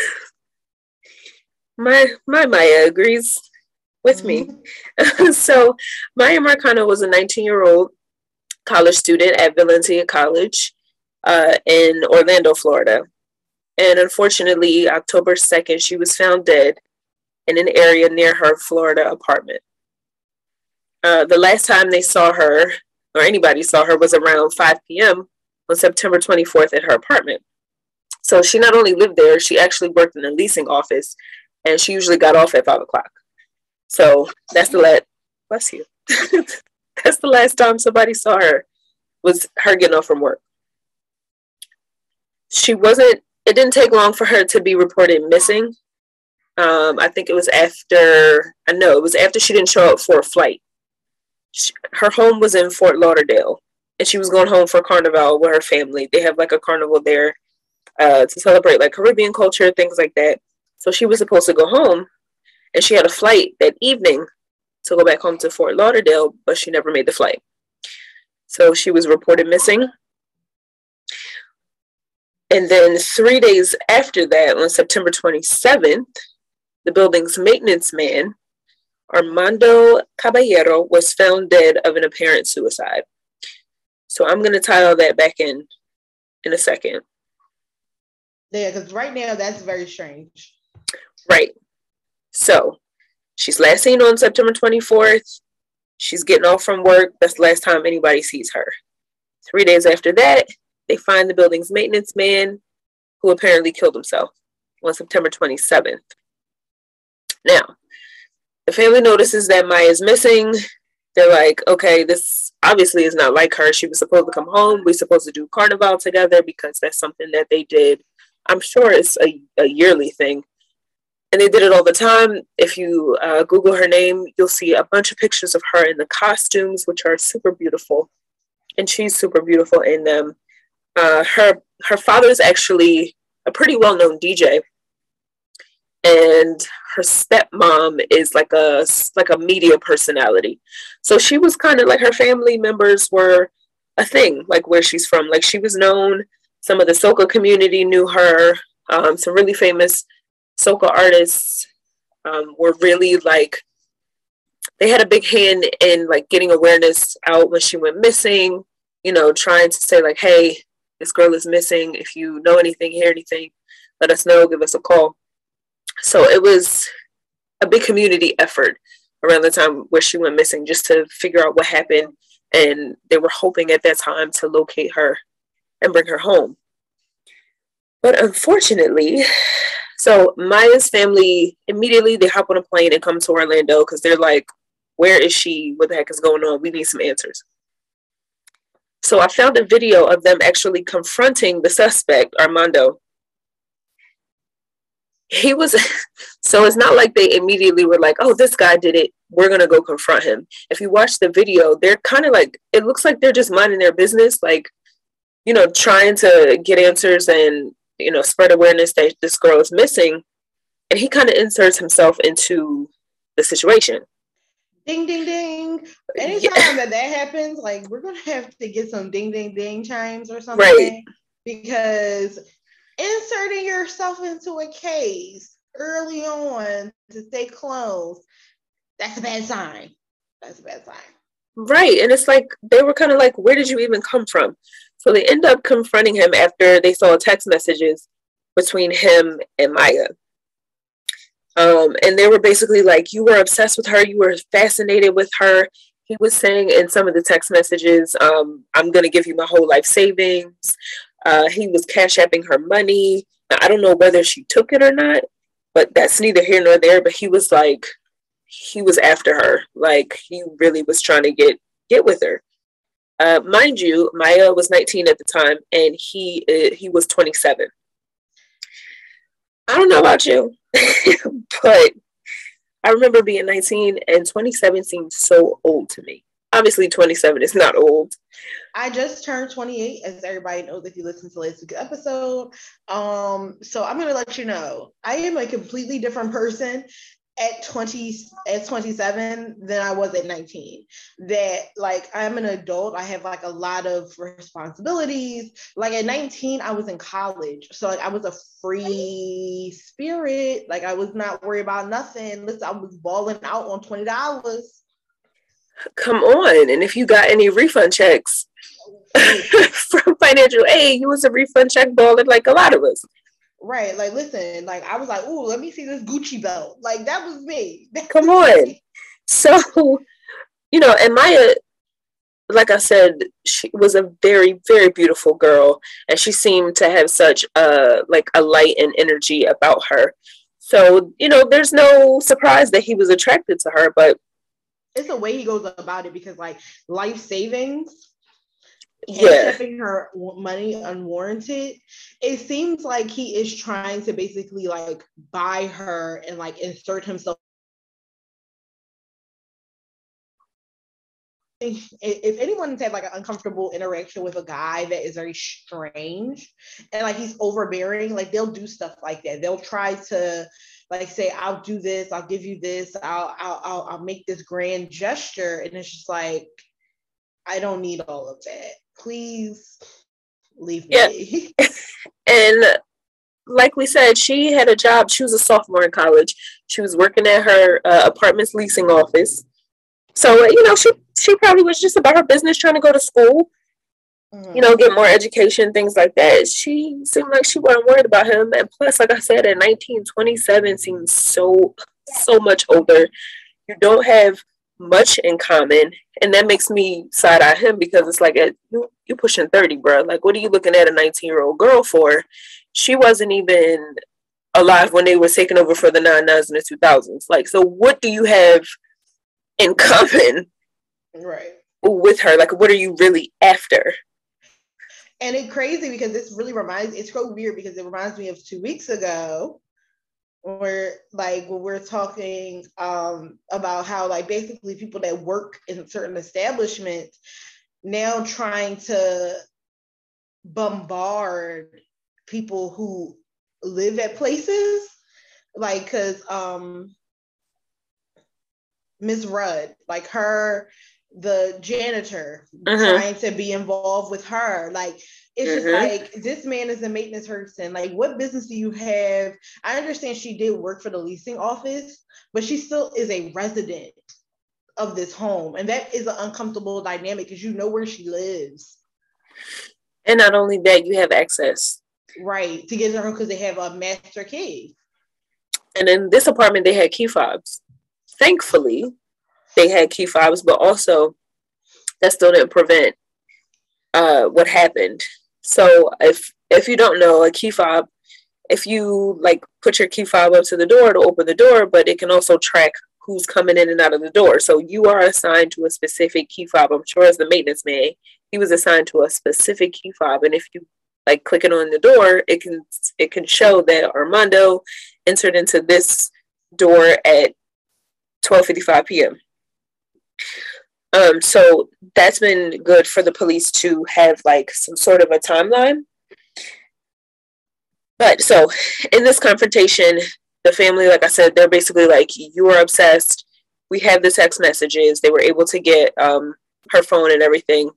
my my Maya agrees with me. Mm-hmm. so Miya Marcano was a 19 year old college student at Valencia College uh, in Orlando, Florida. And unfortunately, October 2nd, she was found dead in an area near her Florida apartment. Uh, the last time they saw her, or anybody saw her, was around 5 p.m. on September 24th at her apartment. So she not only lived there, she actually worked in a leasing office, and she usually got off at 5 o'clock. So that's the last, bless you. that's the last time somebody saw her, was her getting off from work. She wasn't it didn't take long for her to be reported missing. Um, I think it was after, I know it was after she didn't show up for a flight. She, her home was in Fort Lauderdale and she was going home for carnival with her family. They have like a carnival there uh, to celebrate like Caribbean culture, things like that. So she was supposed to go home and she had a flight that evening to go back home to Fort Lauderdale, but she never made the flight. So she was reported missing. And then three days after that, on September 27th, the building's maintenance man, Armando Caballero, was found dead of an apparent suicide. So I'm going to tie all that back in in a second. Yeah, because right now that's very strange. Right. So she's last seen on September 24th. She's getting off from work. That's the last time anybody sees her. Three days after that, they find the building's maintenance man who apparently killed himself on September 27th. Now, the family notices that Miya's missing. They're like, okay, this obviously is not like her. She was supposed to come home. We're supposed to do carnival together because that's something that they did. I'm sure it's a, a yearly thing. And they did it all the time. If you uh, Google her name, you'll see a bunch of pictures of her in the costumes, which are super beautiful. And she's super beautiful in them. Uh, her her father is actually a pretty well known DJ and her stepmom is like a like a media personality. So she was kind of like her family members were a thing like where she's from. Like she was known some of the soca community knew her. Um, some really famous soca artists um, were really like they had a big hand in like getting awareness out when she went missing you know trying to say like hey this girl is missing if you know anything hear anything let us know give us a call so it was a big community effort around the time where she went missing just to figure out what happened. And they were hoping at that time to locate her and bring her home. But unfortunately, so Miya's family immediately they hop on a plane and come to Orlando because they're like, where is she? What the heck is going on? We need some answers. So I found a video of them actually confronting the suspect, Armando, he was so it's not like they immediately were like oh this guy did it. We're gonna go confront him. If you watch the video they're kind of like it looks like they're just minding their business like you know trying to get answers and you know spread awareness that this girl is missing. And he kind of inserts himself into the situation ding ding ding anytime yeah. that that happens like we're gonna have to get some ding ding ding chimes or something right. because inserting yourself into a case early on to stay close, that's a bad sign. That's a bad sign. Right. And it's like they were kind of like, where did you even come from? So they end up confronting him after they saw text messages between him and Miya. Um, and they were basically like, you were obsessed with her, you were fascinated with her. He was saying in some of the text messages, um, I'm going to give you my whole life savings. Uh, he was cash apping her money. I don't know whether she took it or not, but that's neither here nor there. But he was like, he was after her. Like he really was trying to get get with her. Uh, mind you, Miya was 19 at the time, and he uh, he was 27. I don't know about you, but I remember being 19 and 27 seemed so old to me obviously 27 is not old. I just turned 28, as everybody knows if you listen to last week's episode. Um, so I'm gonna let you know I am a completely different person at 20 at 27 than I was at 19. That like I'm an adult, I have like a lot of responsibilities. Like at 19, I was in college. So like I was a free spirit. Like I was not worried about nothing. Listen, I was balling out on $20 come on. And if you got any refund checks from financial aid, you was a refund check balling like a lot of us. Right. Like, listen, like I was like, oh, let me see this Gucci belt. Like that was me. come on. So, you know, and Miya, like I said, she was a very, very beautiful girl, and she seemed to have such a like a light and energy about her. So, you know, there's no surprise that he was attracted to her, but it's the way he goes about it because like life savings Yeah. handcuffing her money unwarranted. It seems like he is trying to basically like buy her and like insert himself. If if anyone's had like an uncomfortable interaction with a guy that is very strange and like he's overbearing, like they'll do stuff like that. They'll try to like say, "I'll do this, I'll give you this, I'll I'll I'll, I'll make this grand gesture," and it's just like, I don't need all of that. Please leave Yeah. me. And like we said, she had a job. She was a sophomore in college. She was working at her uh, apartment's leasing office. So, uh, you know, she she probably was just about her business, trying to go to school, you know, get more education, things like that. She seemed like she wasn't worried about him. And plus, like I said, at nineteen twenty seven seems so, so much older. You don't have much in common. And that makes me side eye him because it's like, uh, you, you pushing 30, bro. Like, what are you looking at a 19 year old girl for? She wasn't even alive when they were taking over for the 99s and the 2000s. Like, so what do you have in common right. with her? Like, what are you really after? And it's crazy because this really reminds it's so weird because it reminds me of two weeks ago where like when we're talking um about how like basically people that work in certain establishments now trying to bombard people who live at places like because um Miss Rudd, like her, the janitor, Mhm. trying to be involved with her. Like, it's just Mhm. like this man is a maintenance person. Like, what business do you have? I understand she did work for the leasing office, but she still is a resident of this home. And that is an uncomfortable dynamic because you know where she lives. And not only that, you have access. Right. To get to her because they have a master key. And in this apartment, they had key fobs. Thankfully, they had key fobs, but also that still didn't prevent uh, what happened. So if if you don't know, a key fob, if you like put your key fob up to the door to open the door, but it can also track who's coming in and out of the door. So you are assigned to a specific key fob. I'm sure as the maintenance man, he was assigned to a specific key fob, and if you like click it on the door, it can it can show that Armando entered into this door at 12:55 p.m. Um, so that's been good for the police to have like some sort of a timeline. But so in this confrontation, the family, like I said, they're basically like, you are obsessed. We have the text messages. They were able to get um, her phone and everything.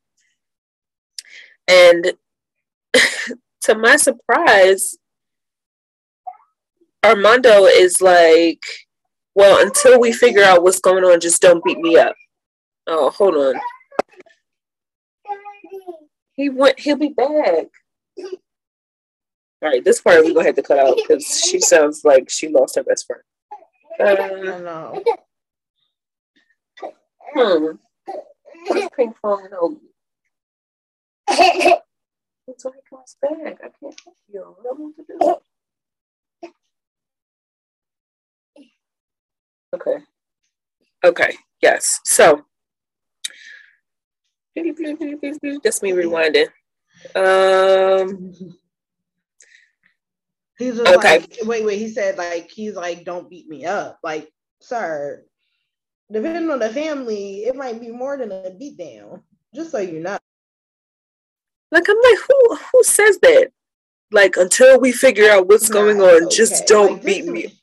And to my surprise, Armando is like, well, until we figure out what's going on, just don't beat me up. Oh, hold on. He went. He'll be back. All right, this part we're gonna have to cut out because she sounds like she lost her best friend. I Uh, know. hmm. Where's Pink falling over? Until he comes back, I can't help you. What am I to do? Okay. Okay. Yes. So. That's me rewinding. Um. He's just Okay. like, wait, wait. He said like he's like, don't beat me up. Like, sir, depending on the family, it might be more than a beat down. Just so you know. Like I'm like, who who says that? Like until we figure out what's going Nah, on, it's just don't Like, beat me.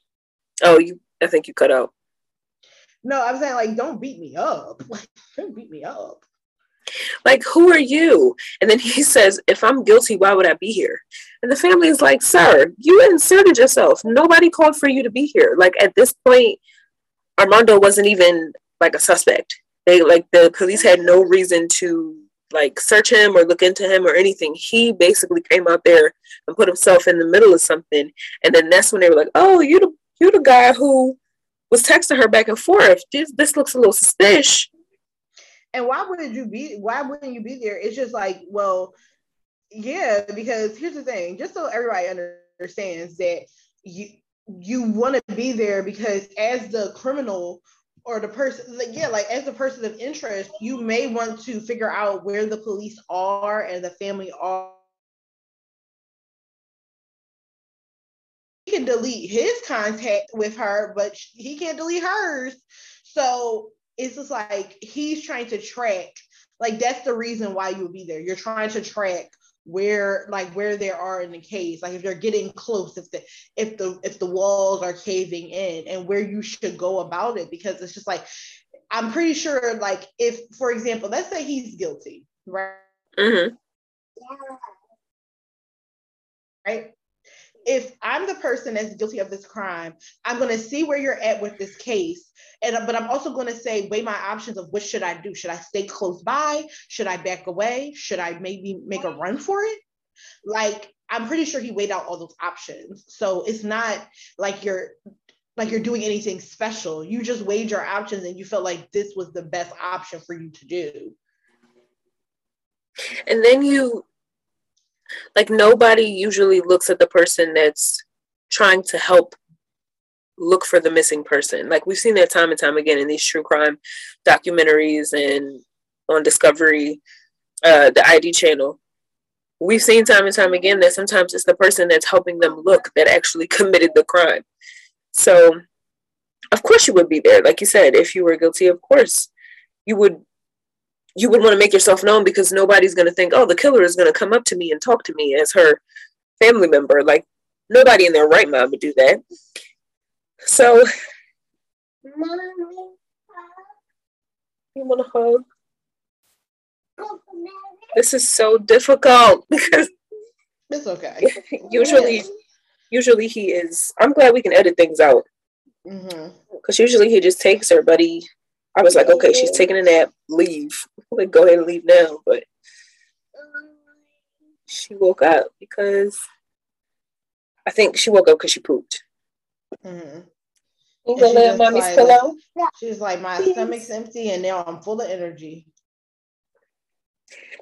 Oh, you. I think you cut out. No, I'm saying like, don't beat me up. Like, don't beat me up. Like, who are you? And then he says, if I'm guilty, why would I be here? And the family is like, sir, you inserted yourself. Nobody called for you to be here. Like at this point, Armando wasn't even like a suspect. They like the police had no reason to like search him or look into him or anything. He basically came out there and put himself in the middle of something. And then that's when they were like, oh, you the you the guy who was texting her back and forth. This this looks a little suspicious. And why wouldn't you be? Why wouldn't you be there? It's just like, well, yeah, because here's the thing. Just so everybody understands that you you want to be there because as the criminal, or the person like yeah like as a person of interest you may want to figure out where the police are and the family are he can delete his contact with her but he can't delete hers so it's just like he's trying to track like that's the reason why you would be there. You're trying to track where like where they are in the case. Like if they're getting close if the if the if the walls are caving in and where you should go about it. Because it's just like i'm pretty sure like if for example let's say he's guilty right? Mm-hmm. right if i'm the person that's guilty of this crime i'm going to see where you're at with this case. And but i'm also going to say weigh my options of what should i do? Should i stay close by? Should i back away? Should i maybe make a run for it? Like i'm pretty sure he weighed out all those options. So it's not like you're like you're doing anything special. You just weighed your options and you felt like this was the best option for you to do. And then you, like, nobody usually looks at the person that's trying to help look for the missing person. Like, we've seen that time and time again in these true crime documentaries and on Discovery, uh, the ID channel. We've seen time and time again that sometimes it's the person that's helping them look that actually committed the crime. So, of course, you would be there. Like you said, if you were guilty, of course, you would you would want to make yourself known because nobody's going to think, oh, the killer is going to come up to me and talk to me as her family member. Like, nobody in their right mind would do that. So, Mommy. you want to hug? This is so difficult because it's okay usually, usually he is. I'm glad we can edit things out mm-hmm. because usually he just takes her, but he. I was like, okay, she's taking a nap. Leave. Like, go ahead and leave now. But she woke up because I think she woke up because she pooped. hmm You And gonna she lay on mommy's like- pillow? She's like, my stomach's empty and now I'm full of energy.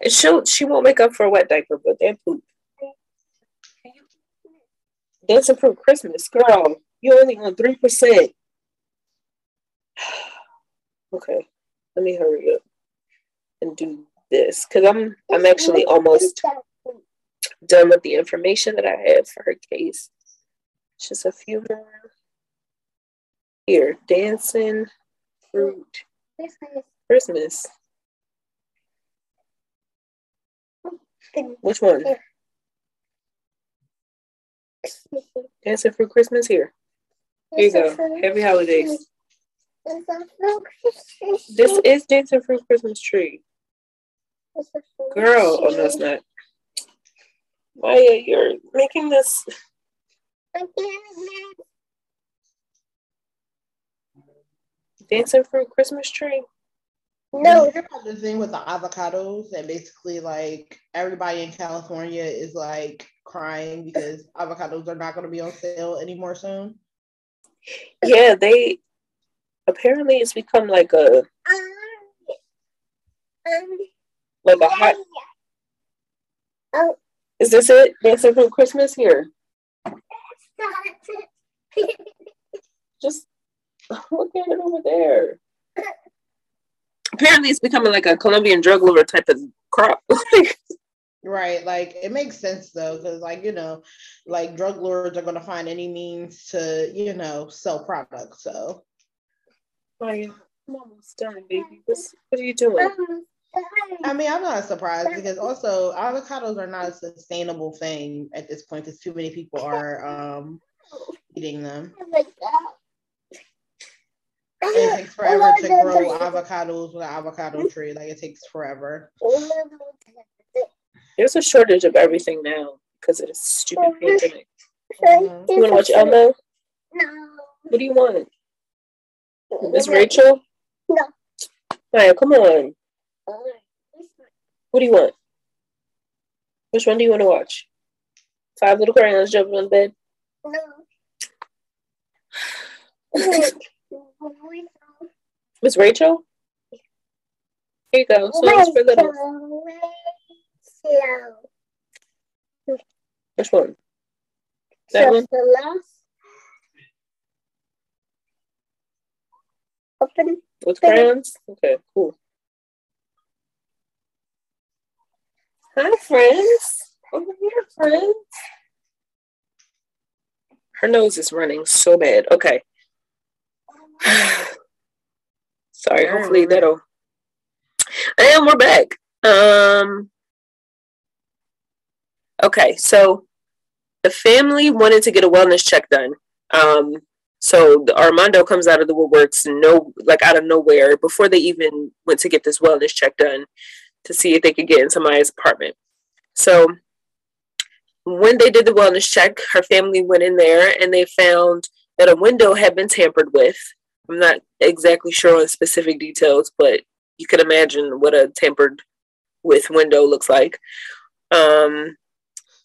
And she'll she won't make up for a wet diaper, but then poop. Dancing through Christmas, girl. You only on three percent. Okay, let me hurry up and do this because I'm I'm actually almost done with the information that I have for her case. Just a few more. Here, dancing fruit Christmas. Which one? Dancing fruit Christmas here. Here you go. Happy holidays. This is dancing fruit Christmas tree. Girl, oh no, it's not. Maya, you're making this. Dancing fruit Christmas tree. No, You hear about the thing with the avocados and basically like everybody in California is like crying because avocados are not going to be on sale anymore soon. Yeah, they apparently it's become like a like a hot. Is this it? Dancing fruit Christmas here. Just look at it over there. Apparently, it's becoming like a Colombian drug lord type of crop. Right. Like it makes sense though, because like, you know, like drug lords are going to find any means to, you know, sell products. So, Maya, I'm almost done, baby. What's, what are you doing? I mean, I'm not surprised because also avocados are not a sustainable thing at this point because too many people are um, eating them. And it takes forever to grow avocados with an avocado tree. Like it takes forever. There's a shortage of everything now because of this stupid pandemic. Mhm. You want to watch Elmo? No. What do you want? Miss Rachel? No. Maya, come on. What do you want? Which one do you want to watch? Five little crayons jumping on the bed. No. Miss Rachel? Here you go. Songs for little. Slow. Which one? That So one? the last Open. With crayons? Okay, cool. Hi, friends. Over here, friends. Her nose is running so bad. Okay. Sorry, hopefully that'll. And we're back. Um. Okay, so the family wanted to get a wellness check done. Um, so Armando comes out of the woodworks, no, like out of nowhere, before they even went to get this wellness check done to see if they could get into Miya's apartment. So when they did the wellness check, her family went in there and they found that a window had been tampered with. I'm not exactly sure on specific details, but you can imagine what a tampered with window looks like. Um,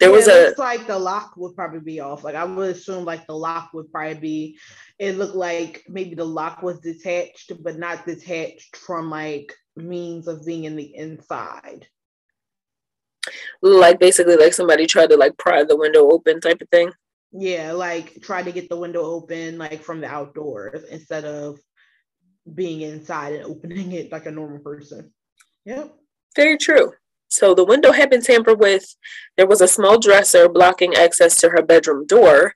there was it a looks like the lock would probably be off. Like I would assume like the lock would probably be it looked like maybe the lock was detached, but not detached from like means of being in the inside. like basically like somebody tried to like pry the window open type of thing. Yeah, like try to get the window open like from the outdoors instead of being inside and opening it like a normal person. Yep. Very true. So the window had been tampered with. There was a small dresser blocking access to her bedroom door.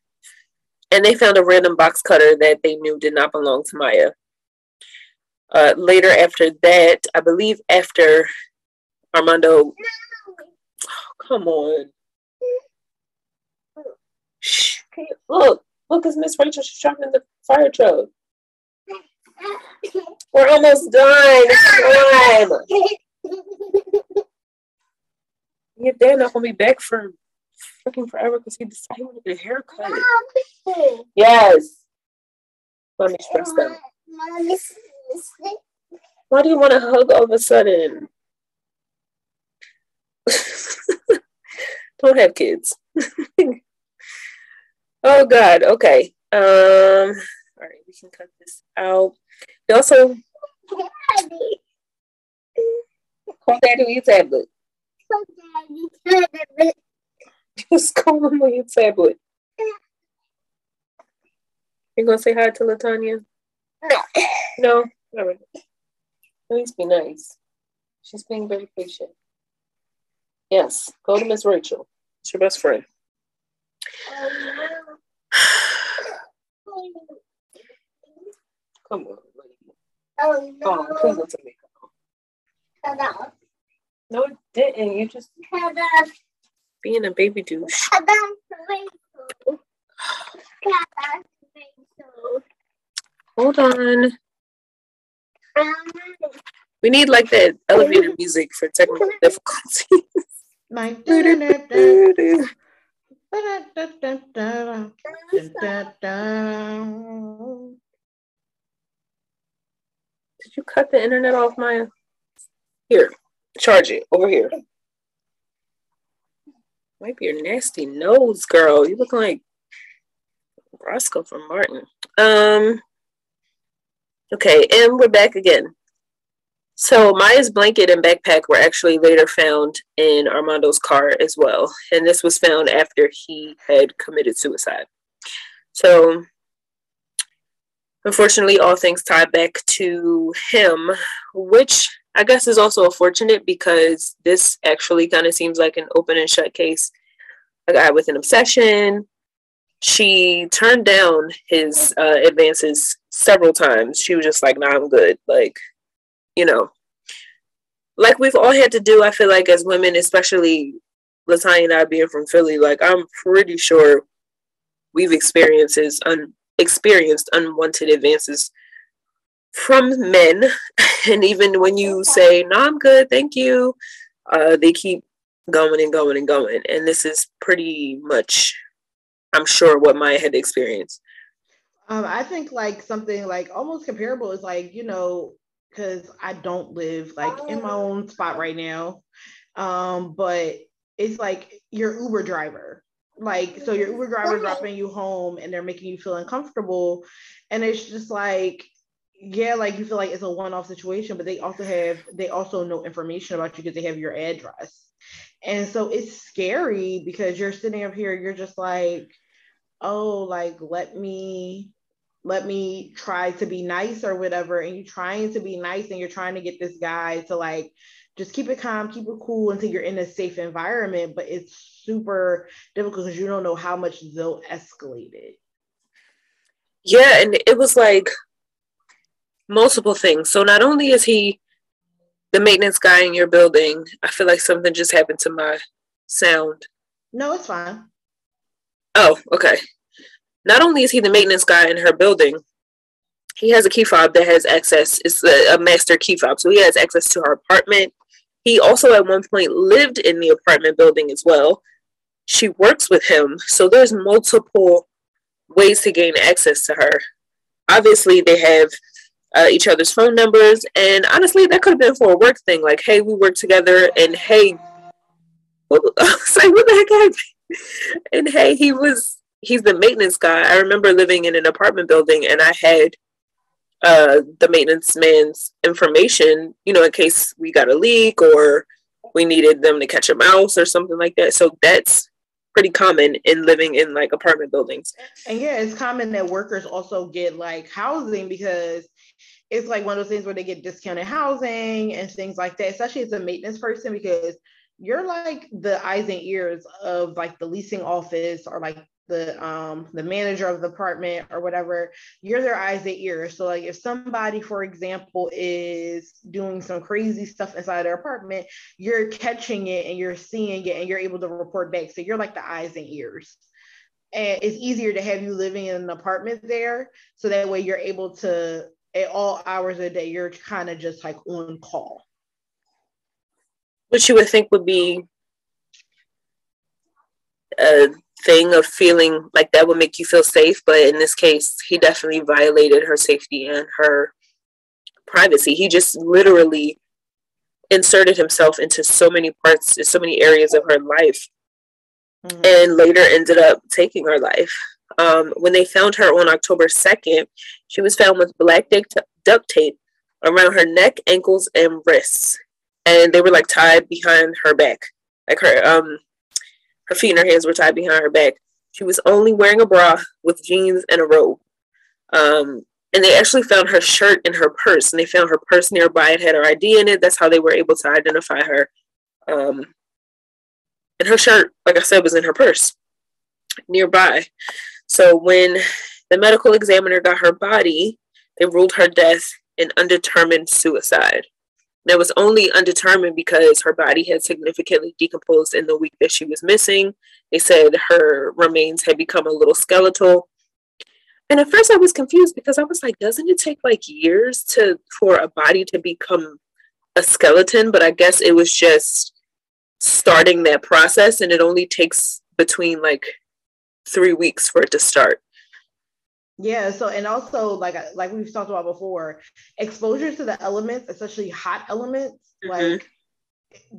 And they found a random box cutter that they knew did not belong to Miya. Uh, later, after that, I believe after Armando. come on. Shh. Can you- Look, look, it's Miss Rachel. She's driving the fire truck. We're almost done. Come on. Your dad not gonna be back for freaking forever because he decided he wanted a haircut. Yes. Mommy's stressed out. Why do you want to hug all of a sudden? Don't have kids. oh God. Okay. Um. All right, we can cut this out. You also call daddy with your tablet. Just call him with your tablet. You gonna say hi to Latanya? No. All right. At least be nice. She's being very patient. Yes. Go to Miss Rachel. It's your best friend. Come on, lady. Oh Come on, no. please tell me. No, it didn't. You just being a baby douche. The the. Hold on. We need like that elevator music for technical difficulty. Like Did you cut the internet off, Maya? Here, charge it over here. Be your nasty nose, girl. You look like Roscoe from Martin. Um. Okay, and we're back again. So Miya's blanket and backpack were actually later found in Armando's car as well, and this was found after he had committed suicide. So unfortunately, all things tie back to him, which I guess is also fortunate because this actually kind of seems like an open and shut case. A guy with an obsession. She turned down his uh, advances several times. She was just like, "Nah, I'm good." Like, you know, like we've all had to do. I feel like as women, especially Latanya and I being from Philly, like I'm pretty sure we've experienced un- experienced unwanted advances from men and even when you say no i'm good thank you uh, they keep going and going and going and this is pretty much i'm sure what maya had experienced Um, I think like something like almost comparable is like, you know, because I don't live like in my own spot right now. Um, but it's like your Uber driver. Like, so your Uber driver dropping you home and they're making you feel uncomfortable. And it's just like, yeah, like you feel like it's a one-off situation, but they also have they also know information about you because they have your address. And so it's scary because you're sitting up here, you're just like, oh, like let me let me try to be nice or whatever and you're trying to be nice and you're trying to get this guy to like just keep it calm keep it cool until you're in a safe environment but it's super difficult because you don't know how much they'll escalate it yeah and it was like multiple things so not only is he the maintenance guy in your building i feel like something just happened to my sound no it's fine oh okay not only is he the maintenance guy in her building, he has a key fob that has access. It's a, a master key fob, so he has access to her apartment. He also at one point lived in the apartment building as well. She works with him, so there's multiple ways to gain access to her. Obviously, they have uh, each other's phone numbers, and honestly, that could have been for a work thing. Like, hey, we work together, and hey, what, like, what the heck happened? And hey, he was he's the maintenance guy. I remember living in an apartment building and I had uh, the maintenance man's information, you know, in case we got a leak or we needed them to catch a mouse or something like that. So that's pretty common in living in like apartment buildings. And yeah, it's common that workers also get like housing because it's like one of those things where they get discounted housing and things like that, especially as a maintenance person because you're like the eyes and ears of like the leasing office or like the um the manager of the apartment or whatever. You're their eyes and ears. So like if somebody for example is doing some crazy stuff inside their apartment you're catching it and you're seeing it and you're able to report back. So you're like the eyes and ears. And it's easier to have you living in an apartment there. So that way you're able to at all hours of the day you're kind of just like on call which you would think would be a thing of feeling like that would make you feel safe. But in this case, he definitely violated her safety and her privacy. He just literally inserted himself into so many parts, so many areas of her life, mm-hmm. and later ended up taking her life. Um, when they found her on October 2nd, she was found with black duct tape around her neck, ankles, and wrists. And they were like tied behind her back. Like her um her feet and her hands were tied behind her back. She was only wearing a bra with jeans and a robe. Um, and they actually found her shirt in her purse, and they found her purse nearby. It had her ID in it. That's how they were able to identify her. Um, and her shirt, like I said, was in her purse nearby. So when the medical examiner got her body, they ruled her death an undetermined suicide that was only undetermined because her body had significantly decomposed in the week that she was missing. They said her remains had become a little skeletal. And at first I was confused because I was like, doesn't it take like years to for a body to become a skeleton? But I guess it was just starting that process and it only takes between like three weeks for it to start. Yeah. So, and also like like we've talked about before, exposure to the elements, especially hot elements, mm-hmm. like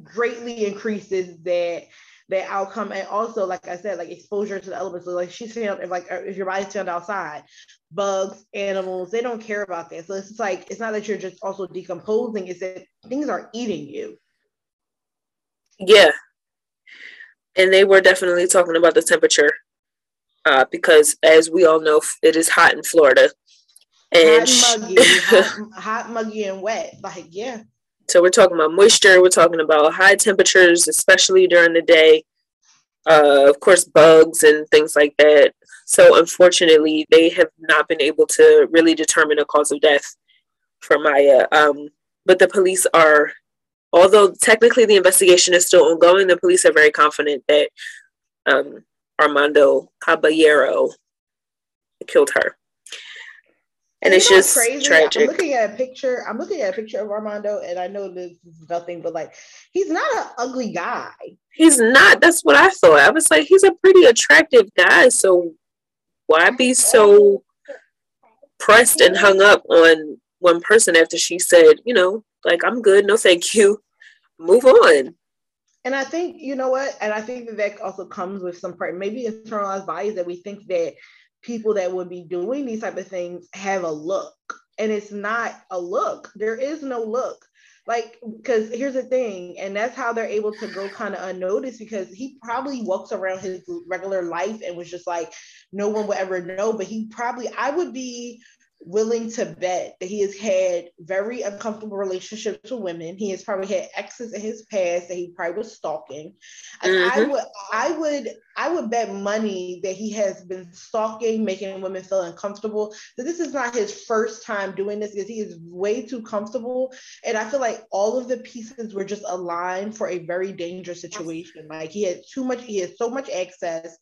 greatly increases that that outcome. And also, like I said, like exposure to the elements. So like she's found if like if your body's found outside, bugs, animals, they don't care about that. So it's just like it's not that you're just also decomposing; it's that things are eating you. Yeah. And they were definitely talking about the temperature uh, because as we all know, it is hot in Florida. And hot, muggy, hot, hot, muggy, and wet. Like, yeah. So we're talking about moisture. We're talking about high temperatures, especially during the day. Uh, of course, bugs and things like that. So unfortunately, they have not been able to really determine a cause of death for Miya. Um, but the police are, although technically the investigation is still ongoing, the police are very confident that um, Armando Caballero killed her. And it's just crazy. tragic. I'm looking at a picture. I'm looking at a picture of Armando, and I know this is nothing, but like he's not an ugly guy. He's not. That's what I thought. I was like, he's a pretty attractive guy. So why be so pressed and hung up on one person after she said, you know, like I'm good, no thank you, move on. And I think, you know what? And I think that that also comes with some part, maybe internalized bias that we think that people that would be doing these type of things have a look. And it's not a look. There is no look. like because here's the thing and that's how they're able to go kind of unnoticed because he probably walks around his regular life and was just like no one would ever know but he probably i would be willing to bet that he has had very uncomfortable relationships with women. He has probably had exes in his past that he probably was stalking. Mm-hmm. I would I would I would bet money that he has been stalking, making women feel uncomfortable. That this is not his first time doing this because he is way too comfortable. And I feel like all of the pieces were just aligned for a very dangerous situation. Like he had too much, he has so much access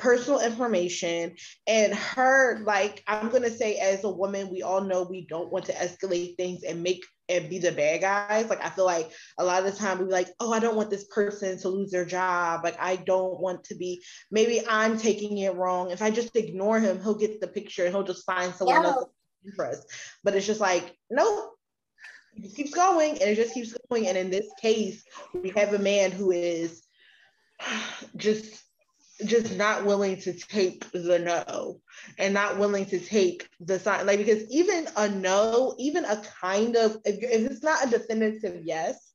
personal information and her like i'm going to say as a woman we all know we don't want to escalate things and make and be the bad guys. Like i feel like a lot of the time we like oh i don't want this person to lose their job. Like i don't want to be maybe i'm taking it wrong. If i just ignore him he'll get the picture and he'll just find someone yeah. else interest. But it's just like nope. It keeps going and it just keeps going. And in this case we have a man who is just just not willing to take the no and not willing to take the sign. Like because even a no even a kind of if, if it's not a definitive yes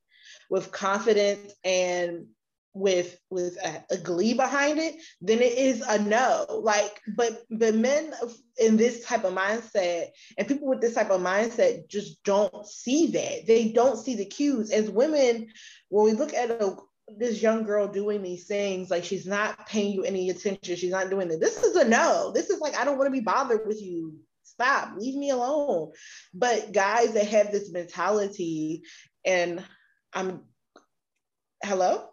with confidence and with with a, a, glee behind it then it is a no. Like but but men in this type of mindset and people with this type of mindset just don't see that. They don't see the cues. As women when we look at a, this young girl doing these things like she's not paying you any attention. She's not doing it. This is a no. This is like i don't want to be bothered with you. Stop. Leave me alone. But guys that have this mentality and i'm hello?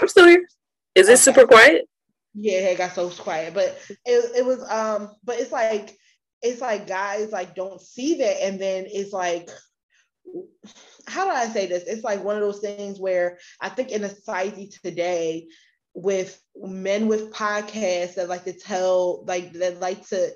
I'm still here. Is it okay. super quiet? Yeah it got so quiet. But it, it was um but it's like it's like guys like don't see that. And then it's like how do I say this? It's like one of those things where I think in a society today, with men with podcasts that like to tell, like that like to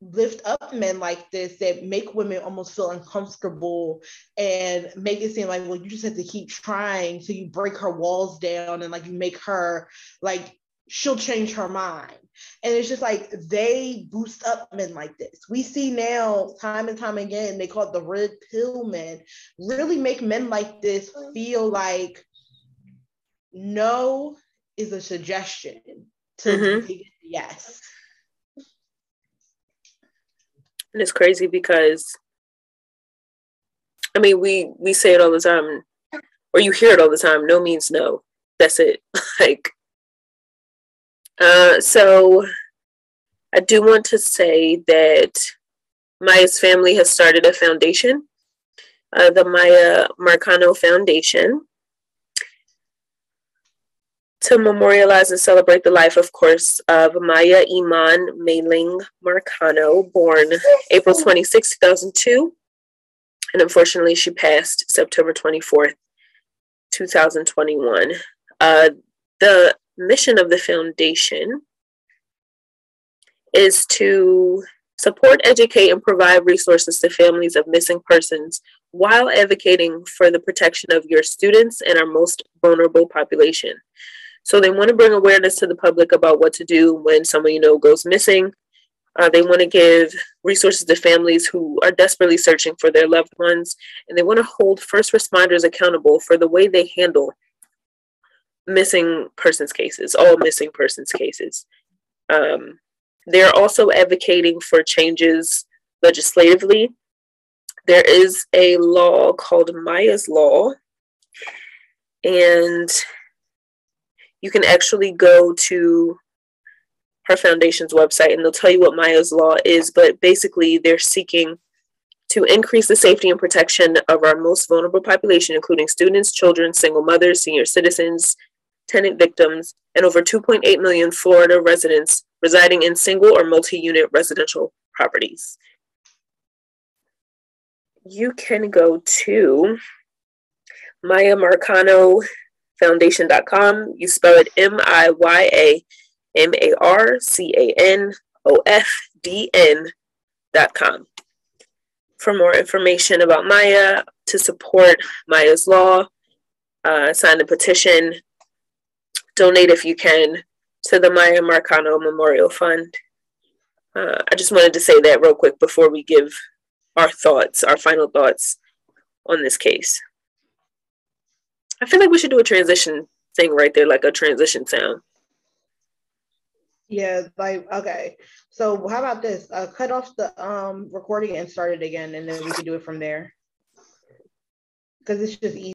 lift up men like this that make women almost feel uncomfortable and make it seem like well you just have to keep trying so you break her walls down and like you make her like she'll change her mind and it's just like they boost up men like this. We see now time and time again, they call it the red pill men, really make men like this feel like no is a suggestion to mm-hmm. yes. And it's crazy because I mean we we say it all the time or you hear it all the time, no means no. That's it. like uh, so I do want to say that Miya's family has started a foundation, uh, the Miya Marcano Foundation, to memorialize and celebrate the life, of course, of Miya Iman Mailing Marcano, born April 26, 2002. And unfortunately, she passed September 24th, 2021. Uh, the mission of the foundation is to support, educate, and provide resources to families of missing persons while advocating for the protection of your students and our most vulnerable population. So they want to bring awareness to the public about what to do when someone you know goes missing. Uh, they want to give resources to families who are desperately searching for their loved ones, and they want to hold first responders accountable for the way they handle missing persons cases, all missing persons cases. Um, they're also advocating for changes legislatively. There is a law called Miya's Law, and you can actually go to her foundation's website and they'll tell you what Miya's Law is, but basically, they're seeking to increase the safety and protection of our most vulnerable population, including students, children, single mothers, senior citizens, tenant victims, and over 2.8 million Florida residents residing in single or multi unit residential properties. You can go to Miya Marcano Foundation.com. You spell it M I Y A M A R C A N O F D N.com. For more information about Miya, to support Miya's Law, uh, sign the petition, donate if you can to the Miya Marcano Memorial Fund. Uh, I just wanted to say that real quick before we give our thoughts, our final thoughts on this case. I feel like we should do a transition thing right there, like a transition sound. Yeah, like okay. So how about this? Uh, cut off the um recording and start it again, and then we can do it from there. Because it's just easy.